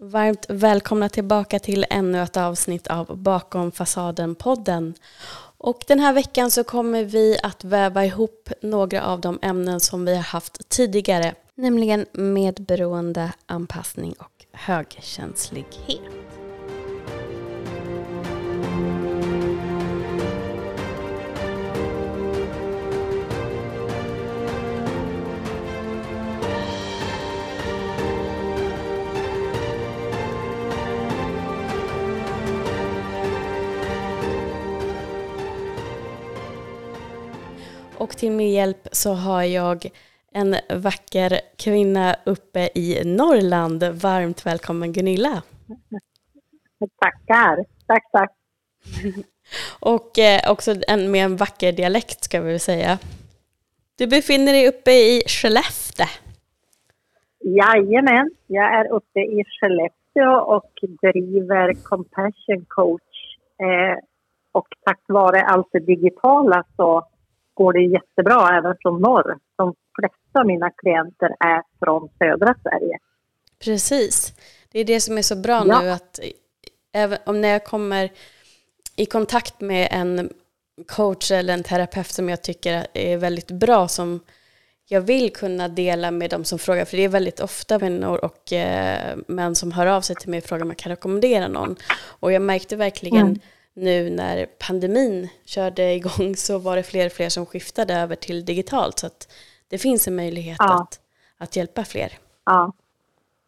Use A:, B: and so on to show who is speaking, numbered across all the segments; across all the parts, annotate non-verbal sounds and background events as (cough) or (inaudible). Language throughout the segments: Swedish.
A: Varmt välkomna tillbaka till ännu ett avsnitt av Bakom fasaden-podden. Och den här veckan så kommer vi att väva ihop några av de ämnen som vi har haft tidigare, nämligen medberoende, anpassning och högkänslighet. Och till min hjälp så har jag en vacker kvinna uppe i Norrland. Varmt välkommen Gunilla.
B: Tackar. Tack, tack.
A: Och eh, också en med en vacker dialekt ska vi säga. Du befinner dig uppe i Skellefteå.
B: Jajamän, jag är uppe i Skellefteå och driver Compassion Coach. Eh, och tack vare allt det digitala så går det jättebra även från norr. De flesta av mina klienter är från södra Sverige.
A: Precis. Det är det som är så bra ja. nu att även om när jag kommer i kontakt med en coach eller en terapeut som jag tycker är väldigt bra som jag vill kunna dela med de som frågar, för det är väldigt ofta kvinnor och eh, män som hör av sig till mig och frågar om jag kan rekommendera någon. Och jag märkte verkligen mm nu när pandemin körde igång så var det fler och fler som skiftade över till digitalt. Så att det finns en möjlighet ja. att, att hjälpa fler.
B: Ja,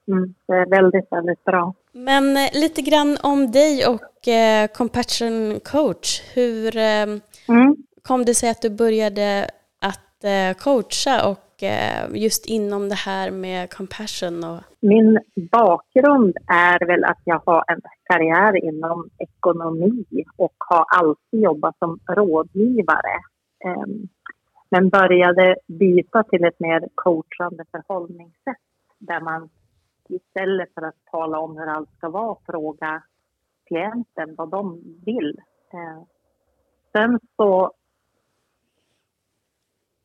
B: mm, det är väldigt, väldigt bra.
A: Men eh, lite grann om dig och eh, Compassion Coach. Hur eh, mm. kom det sig att du började att eh, coacha och just inom det här med compassion? Och...
B: Min bakgrund är väl att jag har en karriär inom ekonomi och har alltid jobbat som rådgivare. Ehm, men började byta till ett mer coachande förhållningssätt där man istället för att tala om hur allt ska vara fråga klienten vad de vill. Ehm, sen så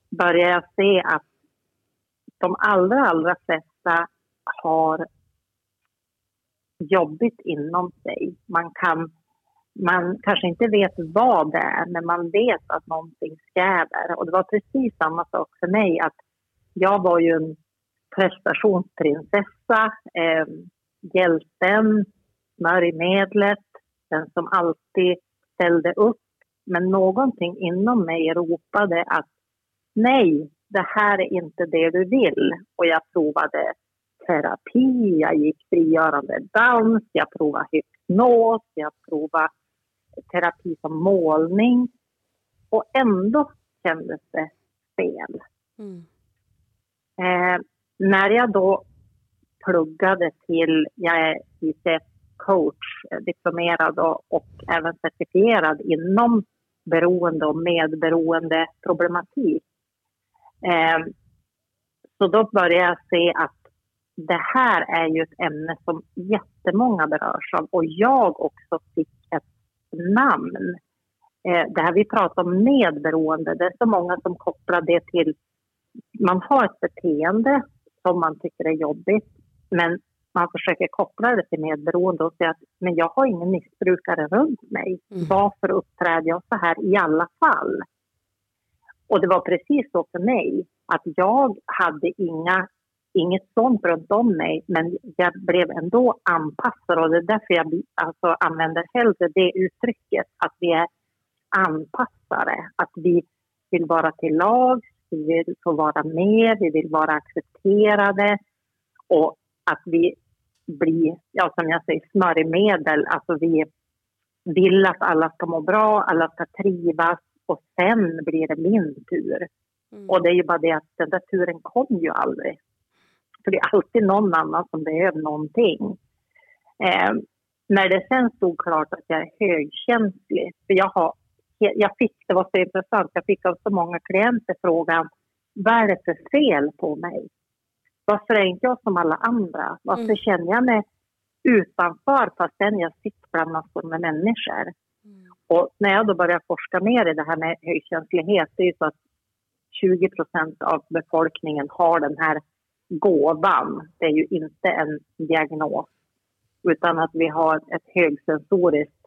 B: började jag se att de allra, allra flesta har jobbigt inom sig. Man kan man kanske inte vet vad det är, men man vet att någonting skäver. Och det var precis samma sak för mig. att Jag var ju en prestationsprinsessa, eh, hjälten, smörjmedlet, den som alltid ställde upp. Men någonting inom mig ropade att nej, det här är inte det du vill. Och jag provade terapi, jag gick frigörande dans, jag provade hypnos, jag provade terapi som målning. Och ändå kändes det fel. Mm. Eh, när jag då pluggade till, jag är ICF-coach, diplomerad och, och även certifierad inom beroende och medberoende problematik så då började jag se att det här är ju ett ämne som jättemånga berörs av och jag också fick ett namn. Eh, det här vi pratar om medberoende, det är så många som kopplar det till... Man har ett beteende som man tycker är jobbigt men man försöker koppla det till medberoende och säga att men jag har ingen missbrukare runt mig. Mm. Varför uppträder jag så här i alla fall? Och det var precis så för mig, att jag hade inga, inget sånt runt om mig men jag blev ändå anpassad och det är därför jag alltså, använder hellre det uttrycket, att vi är anpassare, att vi vill vara till lag, vi vill få vara med, vi vill vara accepterade och att vi blir, ja, som jag säger, smörjmedel, alltså vi vill att alla ska må bra, alla ska trivas, och sen blir det min tur. Mm. Och det är ju bara det att den där turen kommer ju aldrig. För det är alltid någon annan som behöver någonting. Eh, när det sen stod klart att jag är högkänslig, för jag har jag fick, det var så intressant, jag fick av så många klienter frågan vad är det för fel på mig? Varför är inte jag som alla andra? Varför mm. känner jag mig utanför fastän jag sitter bland massor med människor? Och när jag då började forska mer i det här med högkänslighet, det är ju så att 20 procent av befolkningen har den här gåvan. Det är ju inte en diagnos. utan att vi har ett högsensoriskt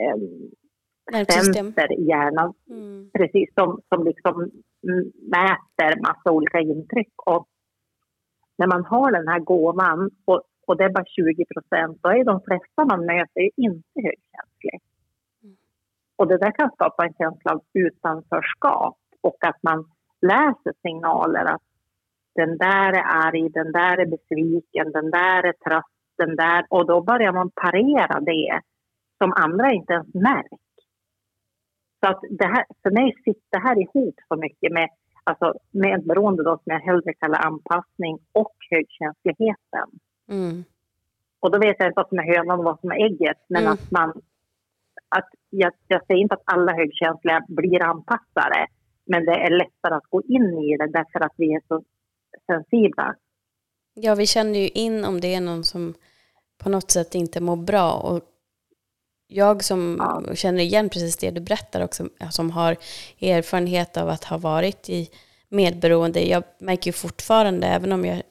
B: eh, center i hjärnan. Mm. Precis, som, som liksom mäter massa olika intryck. Och när man har den här gåvan och, och det är bara 20 procent, då är de flesta man möter inte högkänsliga. Och det där kan skapa en känsla av utanförskap och att man läser signaler att den där är arg, den där är besviken, den där är trött, den där... Och då börjar man parera det som andra inte ens märker. Så att det här, för mig sitter det här ihop så mycket med, alltså med ett beroende då som jag hellre kallar anpassning och högkänsligheten. Mm. Och då vet jag inte vad som är hönan och vad som är ägget, men mm. att man... Att jag, jag säger inte att alla högkänsliga blir anpassare, men det är lättare att gå in i det därför att vi är så sensibla.
A: Ja, vi känner ju in om det är någon som på något sätt inte mår bra. Och jag som ja. känner igen precis det du berättar också, som har erfarenhet av att ha varit i medberoende, jag märker ju fortfarande, även om jag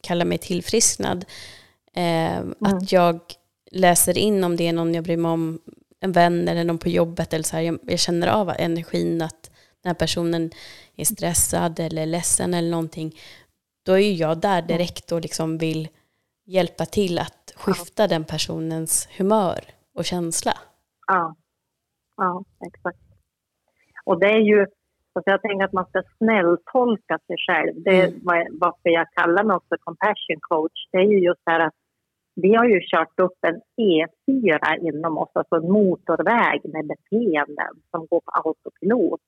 A: kallar mig tillfrisknad, eh, mm. att jag läser in om det är någon jag bryr mig om, en vän eller någon på jobbet, eller så här, jag, jag känner av energin att den här personen är stressad eller ledsen eller någonting, då är ju jag där direkt och liksom vill hjälpa till att skifta ja. den personens humör och känsla.
B: Ja, ja exakt. Och det är ju, alltså jag tänker att man ska snälltolka sig själv. Det är mm. varför jag kallar mig också compassion coach. Det är ju just det här att vi har ju kört upp en E4 inom oss, alltså en motorväg med beteenden som går på autopilot.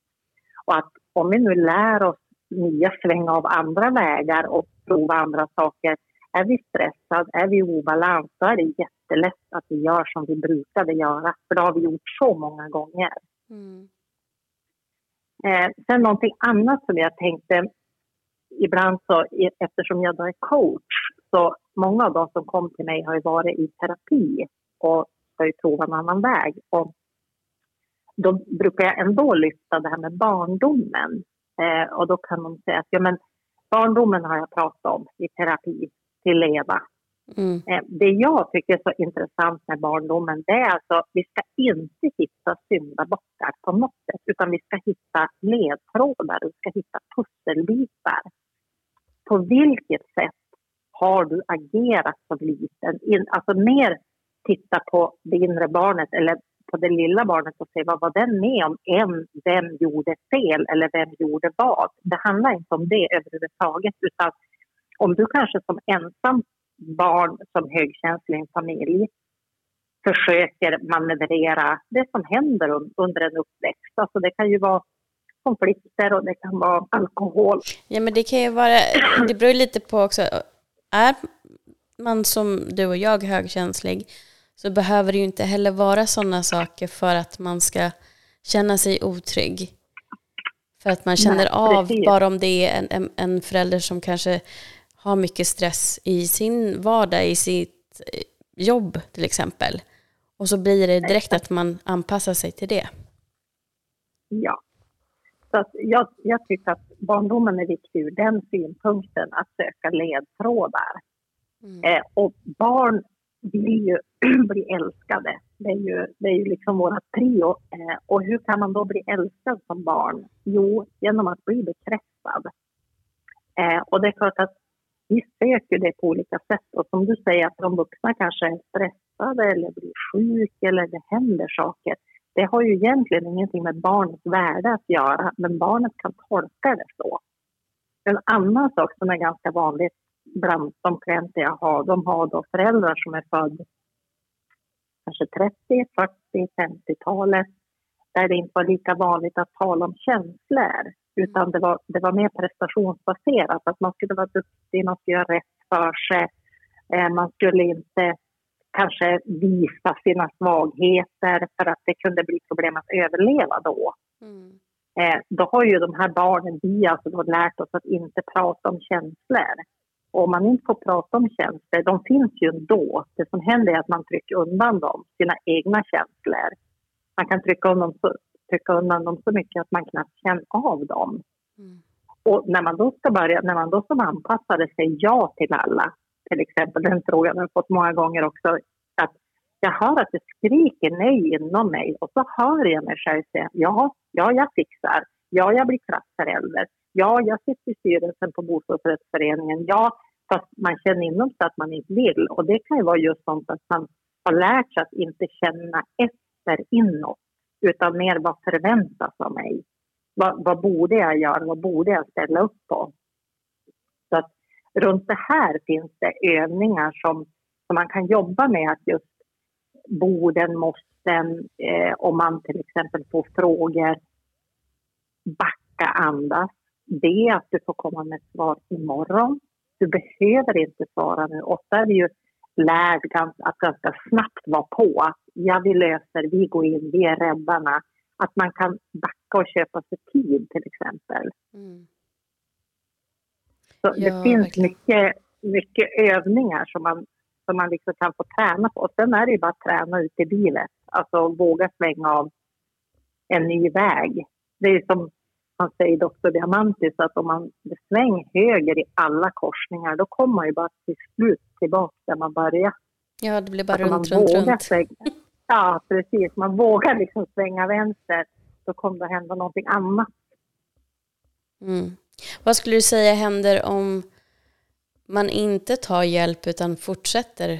B: Och att om vi nu lär oss nya svänga av andra vägar och prova andra saker. Är vi stressade, är vi i obalans, då är det jättelätt att vi gör som vi brukade göra. För det har vi gjort så många gånger. Mm. Eh, sen någonting annat som jag tänkte, ibland så, eftersom jag då är coach, så många av de som kom till mig har ju varit i terapi och ska ju prova en annan väg. Och då brukar jag ändå lyfta det här med barndomen. Eh, och då kan de säga att ja, men barndomen har jag pratat om i terapi till Eva. Mm. Eh, det jag tycker är så intressant med barndomen det är alltså vi ska inte hitta syndabockar på något sätt utan vi ska hitta ledtrådar, vi ska hitta pusselbitar. På vilket sätt har du agerat som liten? Alltså mer titta på det inre barnet eller på det lilla barnet och se vad var den med om än vem gjorde fel eller vem gjorde vad. Det handlar inte om det överhuvudtaget utan om du kanske som ensam barn som högkänslig i en familj försöker manövrera det som händer under en uppväxt. Alltså det kan ju vara konflikter och det kan vara alkohol.
A: Ja men det kan ju vara, det beror lite på också, är man som du och jag högkänslig så behöver det ju inte heller vara sådana saker för att man ska känna sig otrygg. För att man känner Nej, av, bara om det är en, en, en, förälder som kanske har mycket stress i sin vardag, i sitt eh, jobb till exempel. Och så blir det direkt att man anpassar sig till det.
B: Ja. Så jag, jag tycker att barndomen är viktig ur den synpunkten att söka ledtrådar. Mm. Eh, och barn vill ju (clears throat) bli älskade. Det är ju, det är ju liksom våra trio. Eh, och hur kan man då bli älskad som barn? Jo, genom att bli bekräftad. Eh, och det är klart att vi söker det på olika sätt. Och som du säger, att de vuxna kanske är stressade eller blir sjuka eller det händer saker. Det har ju egentligen ingenting med barnets värde att göra, men barnet kan tolka det så. En annan sak som är ganska vanligt bland de klienter jag har, de har då föräldrar som är födda kanske 30, 40, 50-talet där det inte var lika vanligt att tala om känslor utan det var, det var mer prestationsbaserat. Att man skulle vara duktig, man skulle göra rätt för sig. Eh, man skulle inte kanske visa sina svagheter för att det kunde bli problem att överleva då. Mm. Eh, då har ju de här barnen, vi alltså då lärt oss att inte prata om känslor. Och om man inte får prata om känslor, de finns ju ändå. Det som händer är att man trycker undan dem, sina egna känslor. Man kan trycka undan, trycka undan dem så mycket att man knappt känner av dem. Mm. Och när man då ska börja, när man då som anpassade säger ja till alla, till exempel, den frågan har jag fått många gånger också, att jag hör att det skriker nej inom mig och så hör jag mig själv säga ja, ja, jag fixar, ja, jag blir klassförälder, ja, jag sitter i styrelsen på bostadsrättsföreningen, ja, fast man känner inom sig att man inte vill. Och det kan ju vara just sånt att man har lärt sig att inte känna efter inåt, utan mer vad förväntas av mig. Vad, vad borde jag göra? Vad borde jag ställa upp på? Så att runt det här finns det övningar som, som man kan jobba med att just borden måsten, eh, om man till exempel får frågor, backa, andas. Be att du får komma med svar imorgon. Du behöver inte svara nu. Ofta är vi ju lärd att ganska snabbt vara på. Ja, vi löser, vi går in, vi är räddarna. Att man kan backa och köpa sig tid till exempel. Mm. Så ja, det finns mycket, mycket övningar som man, som man liksom kan få träna på. Och sen är det ju bara att träna ut i livet. Alltså våga svänga av en ny väg. Det är som man säger Dr. Diamantis att om man svänger höger i alla korsningar då kommer man ju bara till slut tillbaka där man började.
A: Ja, det blir bara alltså runt, runt, runt.
B: Svänga. (laughs) Ja, precis. Man vågar liksom svänga vänster då kommer det hända någonting annat.
A: Mm. Vad skulle du säga händer om man inte tar hjälp utan fortsätter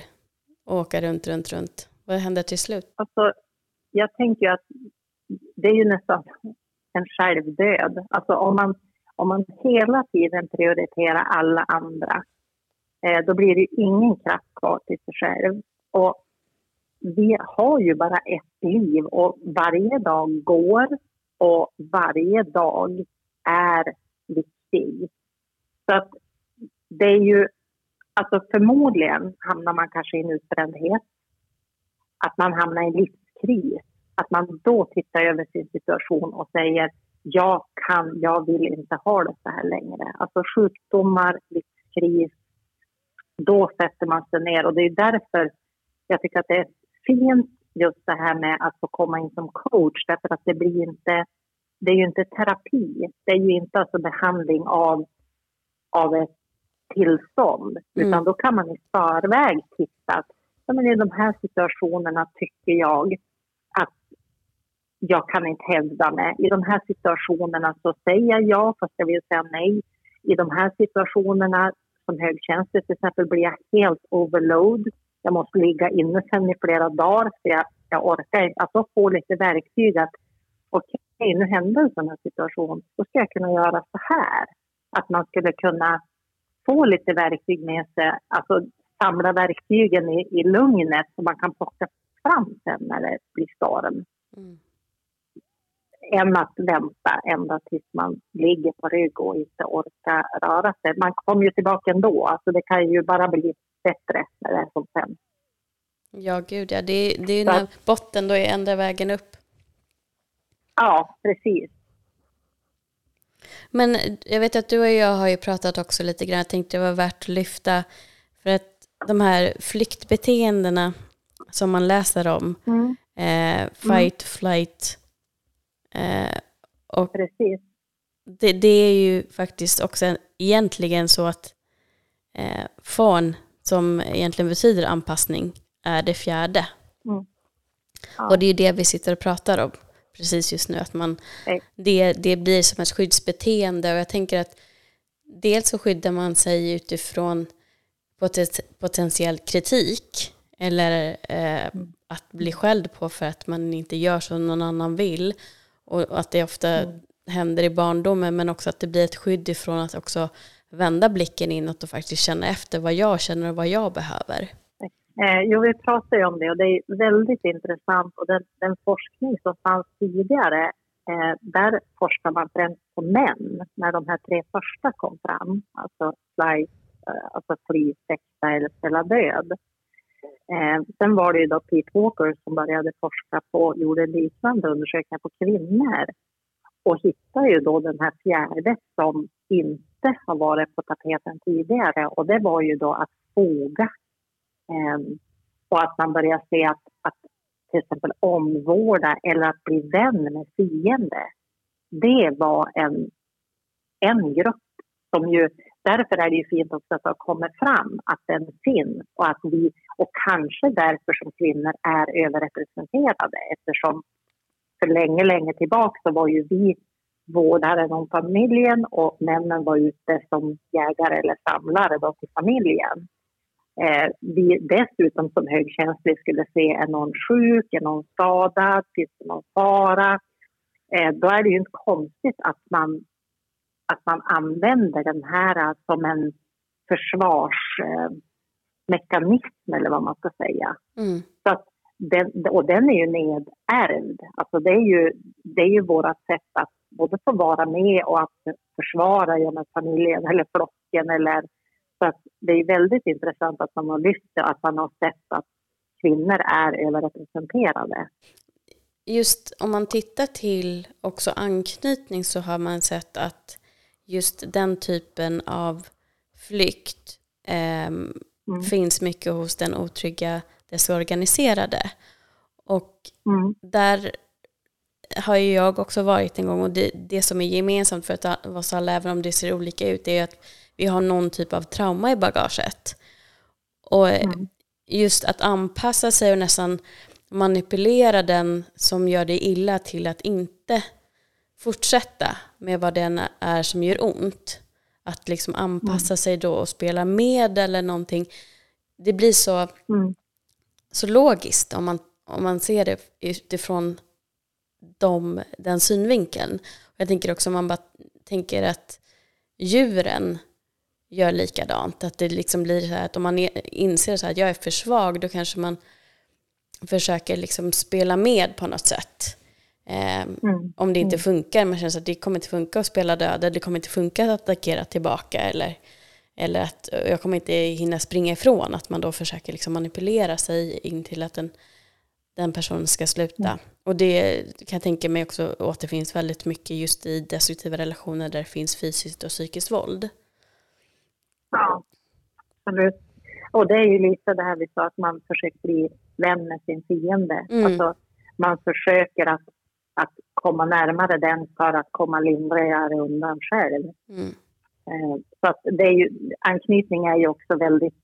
A: åka runt, runt, runt? Vad händer till slut?
B: Alltså, jag tänker att det är ju nästan en självdöd. Alltså om man, om man hela tiden prioriterar alla andra eh, då blir det ingen kraft kvar till sig själv. Och vi har ju bara ett liv och varje dag går och varje dag är viktig. Så att det är ju, alltså förmodligen hamnar man kanske i en utbrändhet, att man hamnar i en livskris. Att man då tittar över sin situation och säger jag kan, jag vill inte ha det så här längre. Alltså sjukdomar, livskris, då sätter man sig ner. Och det är därför jag tycker att det är fint just det här med att få komma in som coach. Därför att det blir inte, det är ju inte terapi, det är ju inte alltså behandling av, av ett tillstånd mm. utan då kan man i förväg titta att i de här situationerna tycker jag jag kan inte hävda mig. I de här situationerna så säger jag ja, fast jag vill säga nej. I de här situationerna, som högkänslig till exempel, blir jag helt overload. Jag måste ligga inne sen i flera dagar, för jag, jag orkar inte. Att alltså få lite verktyg att okej, okay, nu händer en sån här situation, då ska jag kunna göra så här. Att man skulle kunna få lite verktyg med sig, alltså samla verktygen i, i lugnet så man kan plocka fram sen när det blir storm. Mm än att vänta ända tills man ligger på rygg och inte orkar röra sig. Man kommer ju tillbaka ändå, alltså det kan ju bara bli bättre när det är som sen.
A: Ja, gud ja. Det, det är när botten då är enda vägen upp.
B: Ja, precis.
A: Men jag vet att du och jag har ju pratat också lite grann, jag tänkte det var värt att lyfta, för att de här flyktbeteendena som man läser om, mm. eh, fight, mm. flight,
B: Eh, och Precis.
A: Det, det, är ju faktiskt också egentligen så att eh, FAN, som egentligen betyder anpassning, är det fjärde. Mm. Ja. Och det är ju det vi sitter och pratar om precis just nu. Att man, det, det blir som ett skyddsbeteende och jag tänker att dels så skyddar man sig utifrån potentiell kritik eller eh, att bli skälld på för att man inte gör som någon annan vill. Och att det ofta mm. händer i barndomen men också att det blir ett skydd ifrån att också vända blicken inåt och faktiskt känna efter vad jag känner och vad jag behöver.
B: Eh, jo, vi pratar ju om det och det är väldigt intressant och den, den forskning som fanns tidigare eh, där forskar man främst på män när de här tre första kom fram, alltså fly, eh, alltså fly, sexa eller ställa död. Eh, sen var det ju då Pete Walker som började forska på, gjorde liknande undersökningar på kvinnor och hittade ju då den här fjärde som inte har varit på tapeten tidigare och det var ju då att foga. Eh, och att man börjar se att, att till exempel omvårda eller att bli vän med fiende. Det var en, en grupp som ju därför är det ju fint också att det har kommit fram att den finns och att vi, och kanske därför som kvinnor är överrepresenterade eftersom för länge, länge tillbaka så var ju vi vårdaren om familjen och männen var ute som jägare eller samlare då till familjen. Eh, vi dessutom som högkänslig skulle se är någon sjuk, är någon skadad, finns det någon fara? Eh, då är det ju inte konstigt att man, att man använder den här som en försvarsmekanism eller vad man ska säga. Mm. Så att den, och den är ju nedärvd. Alltså det är ju, det är ju vårt sätt att både få vara med och att försvara ja, familjen eller flocken. Eller, så att det är väldigt intressant att man har lyft det att man har sett att kvinnor är överrepresenterade.
A: Just om man tittar till också anknytning så har man sett att just den typen av flykt eh, mm. finns mycket hos den otrygga desorganiserade. Och mm. där har ju jag också varit en gång och det, det som är gemensamt för oss alla, även om det ser olika ut, är att vi har någon typ av trauma i bagaget. Och mm. just att anpassa sig och nästan manipulera den som gör dig illa till att inte fortsätta med vad den är som gör ont. Att liksom anpassa mm. sig då och spela med eller någonting. Det blir så, mm. så logiskt om man, om man ser det utifrån de, den synvinkeln. Jag tänker också om man bara tänker att djuren gör likadant. Att det liksom blir så här att om man inser så att jag är för svag då kanske man försöker liksom spela med på något sätt. Eh, mm. Om det inte mm. funkar, man känner att det kommer inte funka att spela döda, det kommer inte funka att attackera tillbaka eller, eller att jag kommer inte hinna springa ifrån. Att man då försöker liksom manipulera sig in till att den, den personen ska sluta. Mm. Och det kan jag tänka mig också återfinns väldigt mycket just i destruktiva relationer där det finns fysiskt och psykiskt våld.
B: Ja, absolut. Och det är ju lite det här vi sa att man försöker bli vän med sin fiende. Mm. Alltså, man försöker att, att komma närmare den för att komma lindrigare undan själv. Mm. Eh, så att det är ju, anknytning är ju också väldigt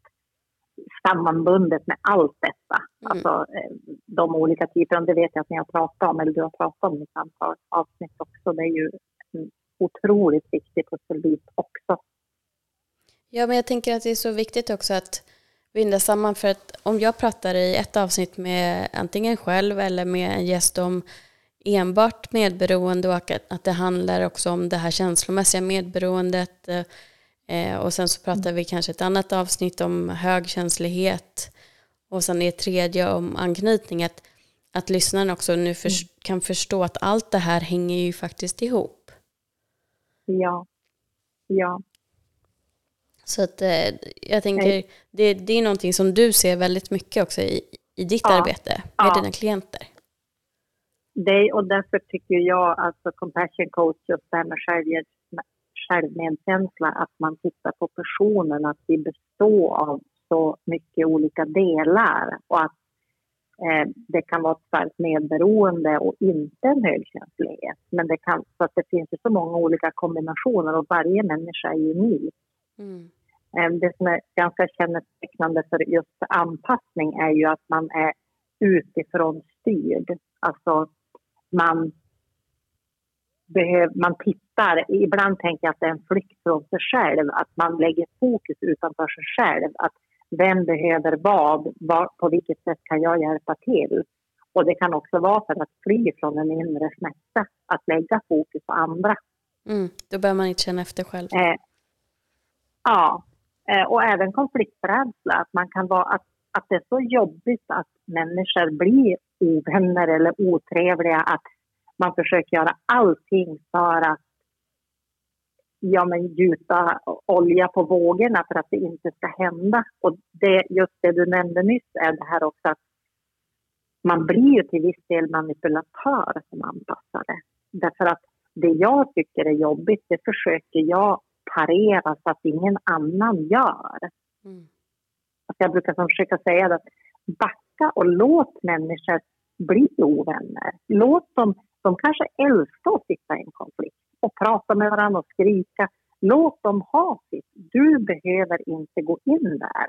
B: sammanbundet med allt detta. Mm. Alltså eh, de olika typerna, det vet jag att ni har pratat om, eller du har pratat om i ett antal avsnitt också. Det är ju en otroligt viktig pusselbit också.
A: Ja, men jag tänker att det är så viktigt också att binda samman för att om jag pratar i ett avsnitt med antingen själv eller med en gäst om enbart medberoende och att det handlar också om det här känslomässiga medberoendet eh, och sen så pratar vi kanske ett annat avsnitt om högkänslighet och sen är tredje om anknytning att, att lyssnaren också nu för, mm. kan förstå att allt det här hänger ju faktiskt ihop.
B: Ja, ja.
A: Så att eh, jag tänker, det, det är någonting som du ser väldigt mycket också i, i ditt ja. arbete med ja. dina klienter.
B: Det, och därför tycker jag, alltså compassion coach, just det här med själv, självmedkänsla, att man tittar på personen, att vi består av så mycket olika delar och att eh, det kan vara ett starkt medberoende och inte en högkänslighet. Men det, kan, så att det finns ju så många olika kombinationer och varje människa är unik. Mm. Eh, det som är ganska kännetecknande för just anpassning är ju att man är utifrån styrd. Alltså man, behöv, man tittar, ibland tänker jag att det är en flykt från sig själv, att man lägger fokus utanför sig själv. Att vem behöver vad, var, på vilket sätt kan jag hjälpa till? Och det kan också vara för att fly från en inre smärta, att lägga fokus på andra.
A: Mm, då behöver man inte känna efter själv. Eh,
B: Ja, eh, och även konflikträdsla. Att, man kan vara, att, att det är så jobbigt att människor blir ovänner eller otrevliga. Att man försöker göra allting för att ja, men gjuta olja på vågorna för att det inte ska hända. Och det, just det du nämnde nyss är det här också att man blir ju till viss del manipulatör som anpassare. Därför att det jag tycker är jobbigt, det försöker jag parera så att ingen annan gör. Mm. Alltså jag brukar försöka säga att backa och låt människor bli ovänner. Låt dem, de kanske älskar att sitta i en konflikt och prata med varandra och skrika. Låt dem ha sitt. Du behöver inte gå in där.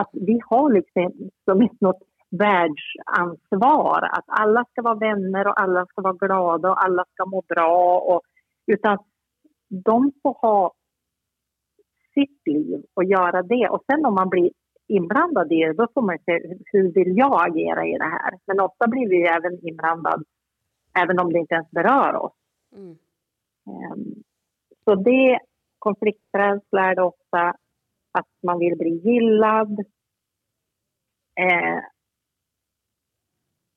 B: Att vi har liksom som något världsansvar att alla ska vara vänner och alla ska vara glada och alla ska må bra. Och, utan de får ha sitt liv och göra det. Och sen om man blir inblandad i det, då får man se hur vill jag agera i det här. Men ofta blir vi även inblandade, även om det inte ens berör oss. Mm. Um, så det, konflikträdsla är det ofta att man vill bli gillad. Eh,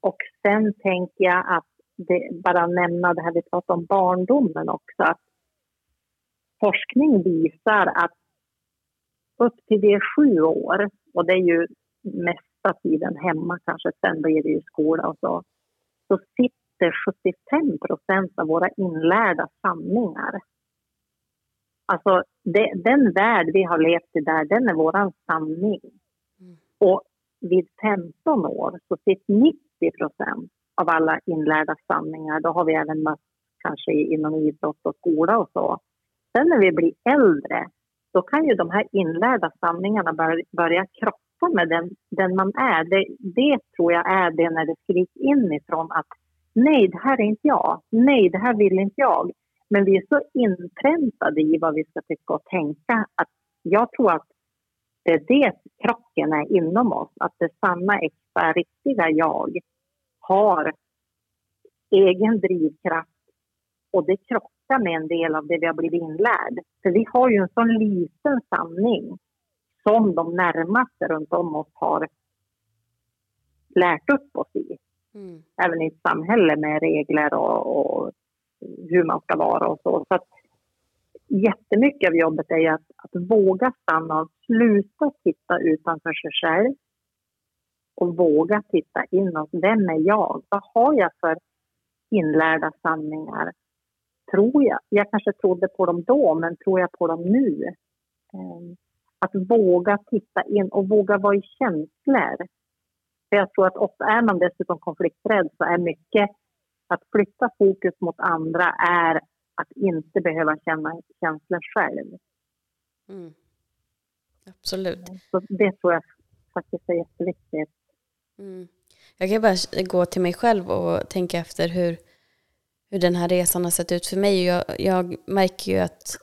B: och sen tänker jag att det, bara nämna det här vi pratade om barndomen också. Att forskning visar att upp till det är sju år, och det är ju mesta tiden hemma kanske, sen blir det ju skola och så, så sitter 75 procent av våra inlärda sanningar. Alltså det, den värld vi har levt i där, den är våran sanning. Mm. Och vid 15 år så sitter 90 procent av alla inlärda sanningar, då har vi även mött kanske inom idrott och skola och så. Sen när vi blir äldre då kan ju de här inlärda sanningarna börja, börja krocka med den, den man är. Det, det tror jag är det när det skriks inifrån att nej, det här är inte jag. Nej, det här vill inte jag. Men vi är så inpräntade i vad vi ska tycka och tänka att jag tror att det är det krocken är inom oss. Att det sanna, äkta, riktiga jag har egen drivkraft och det krockar med en del av det vi har blivit inlärd. För vi har ju en sån liten sanning som de närmaste runt om oss har lärt upp oss i. Mm. Även i ett samhälle med regler och, och, hur man ska vara och så. så att, jättemycket av jobbet är att, att våga stanna och sluta titta utanför sig själv och våga titta inåt. Vem är jag? Vad har jag för inlärda sanningar? Tror jag, jag kanske trodde på dem då, men tror jag på dem nu? Ehm, att våga titta in och våga vara i känslor. För jag tror att ofta är man dessutom konflikträdd så är mycket att flytta fokus mot andra är att inte behöva känna känslor själv.
A: Mm. Absolut.
B: Så det tror jag faktiskt är jätteviktigt.
A: Mm. Jag kan bara gå till mig själv och tänka efter hur hur den här resan har sett ut för mig. Jag, jag märker ju att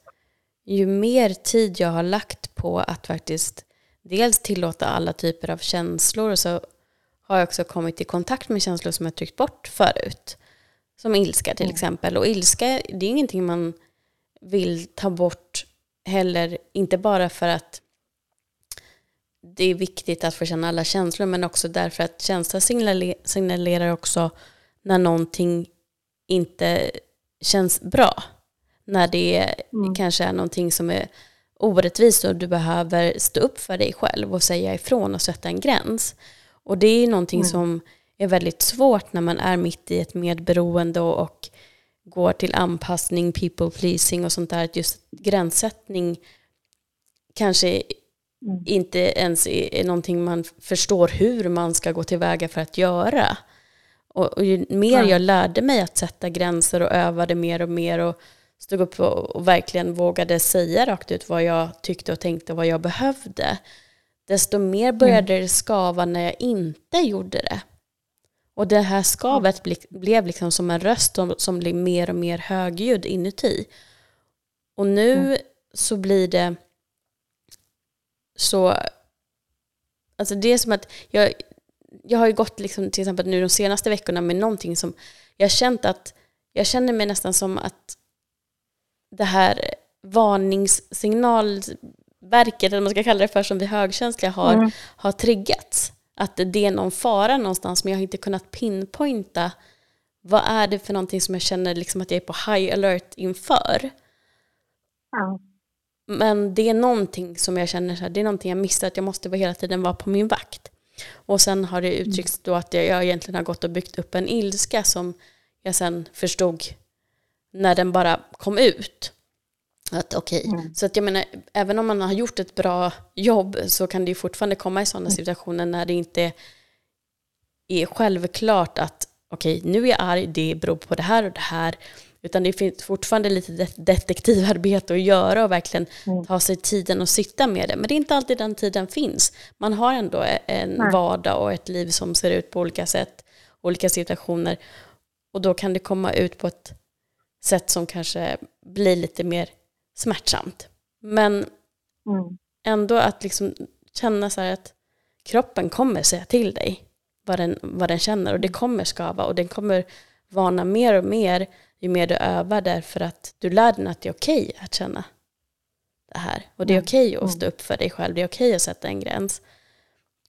A: ju mer tid jag har lagt på att faktiskt dels tillåta alla typer av känslor så har jag också kommit i kontakt med känslor som jag tryckt bort förut. Som ilska till mm. exempel. Och ilska, det är ingenting man vill ta bort heller, inte bara för att det är viktigt att få känna alla känslor, men också därför att känslor signalerar också när någonting inte känns bra. När det mm. kanske är någonting som är orättvist och du behöver stå upp för dig själv och säga ifrån och sätta en gräns. Och det är någonting mm. som är väldigt svårt när man är mitt i ett medberoende och, och går till anpassning, people pleasing och sånt där. Att just gränssättning kanske mm. inte ens är någonting man förstår hur man ska gå tillväga för att göra. Och, och ju mer jag lärde mig att sätta gränser och övade mer och mer och stod upp och, och, verkligen vågade säga rakt ut vad jag tyckte och tänkte och vad jag behövde, desto mer började mm. det skava när jag inte gjorde det. Och det här skavet ble, blev liksom som en röst som, som blev mer och mer högljudd inuti. Och nu mm. så blir det så... Alltså det är som att jag, jag har ju gått liksom, till exempel nu de senaste veckorna med någonting som jag känt att jag känner mig nästan som att det här varningssignalverket, eller vad man ska kalla det för, som vi högkänsliga har, mm. har triggats. Att det är någon fara någonstans, men jag har inte kunnat pinpointa vad är det för någonting som jag känner liksom att jag är på high alert inför.
B: Ja.
A: Men det är någonting som jag känner så här, det är någonting jag missar, att jag måste hela tiden vara på min vakt. Och sen har det uttryckts då att jag egentligen har gått och byggt upp en ilska som jag sen förstod när den bara kom ut. Att okej, okay. mm. så att jag menar, även om man har gjort ett bra jobb så kan det ju fortfarande komma i sådana mm. situationer när det inte är självklart att okej, okay, nu är jag arg, det beror på det här och det här. Utan det finns fortfarande lite detektivarbete att göra och verkligen mm. ta sig tiden och sitta med det. Men det är inte alltid den tiden finns. Man har ändå en Nej. vardag och ett liv som ser ut på olika sätt, olika situationer. Och då kan det komma ut på ett sätt som kanske blir lite mer smärtsamt. Men mm. ändå att liksom känna så här att kroppen kommer säga till dig vad den, vad den känner och det kommer skava och den kommer varna mer och mer ju mer du övar därför att du lär dig att det är okej okay att känna det här. Och det är mm. okej okay att stå upp för dig själv, det är okej okay att sätta en gräns.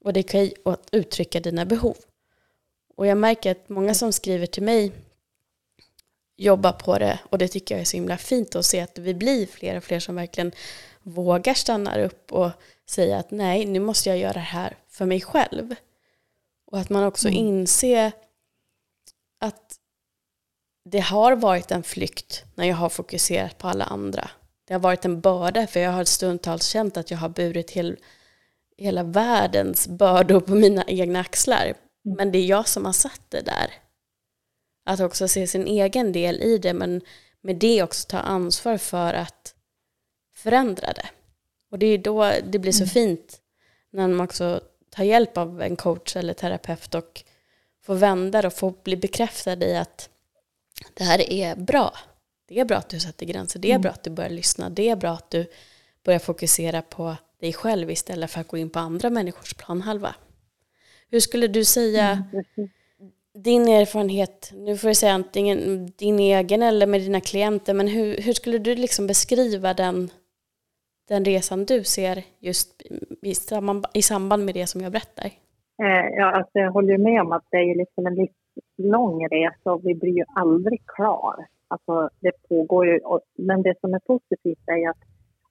A: Och det är okej att uttrycka dina behov. Och jag märker att många som skriver till mig jobbar på det och det tycker jag är så himla fint att se att vi blir fler och fler som verkligen vågar stanna upp och säga att nej, nu måste jag göra det här för mig själv. Och att man också mm. inser att det har varit en flykt när jag har fokuserat på alla andra. Det har varit en börda för jag har stundtals känt att jag har burit hel, hela världens bördor på mina egna axlar. Mm. Men det är jag som har satt det där. Att också se sin egen del i det men med det också ta ansvar för att förändra det. Och det är då det blir så mm. fint när man också tar hjälp av en coach eller terapeut och får vända och får bli bekräftad i att det här är bra. Det är bra att du sätter gränser, det är mm. bra att du börjar lyssna, det är bra att du börjar fokusera på dig själv istället för att gå in på andra människors planhalva. Hur skulle du säga mm, din erfarenhet, nu får jag säga antingen din egen eller med dina klienter, men hur, hur skulle du liksom beskriva den, den resan du ser just i samband, i samband med det som jag berättar?
B: Eh, ja, alltså jag håller med om att det är liksom en livslång resa och vi blir ju aldrig klar. Alltså det pågår ju, men det som är positivt är att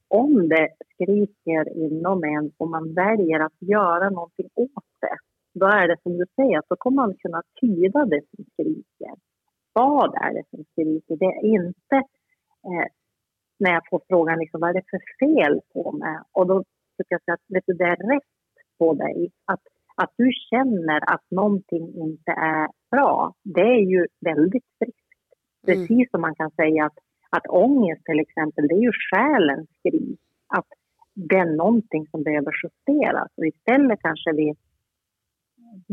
B: om det skriker inom en och man väljer att göra någonting åt det, då är det som du säger, att då kommer man kunna tyda det som skriker. Vad är det som skriker? Det är inte eh, när jag får frågan liksom, vad är det för fel på mig? Och då tycker jag att vet du, det är rätt på dig. Att, att du känner att någonting inte är bra, det är ju väldigt friskt. Mm. Precis som man kan säga att, att ångest till exempel, det är ju själens skrik. Att det är någonting som behöver justeras. Och istället kanske vi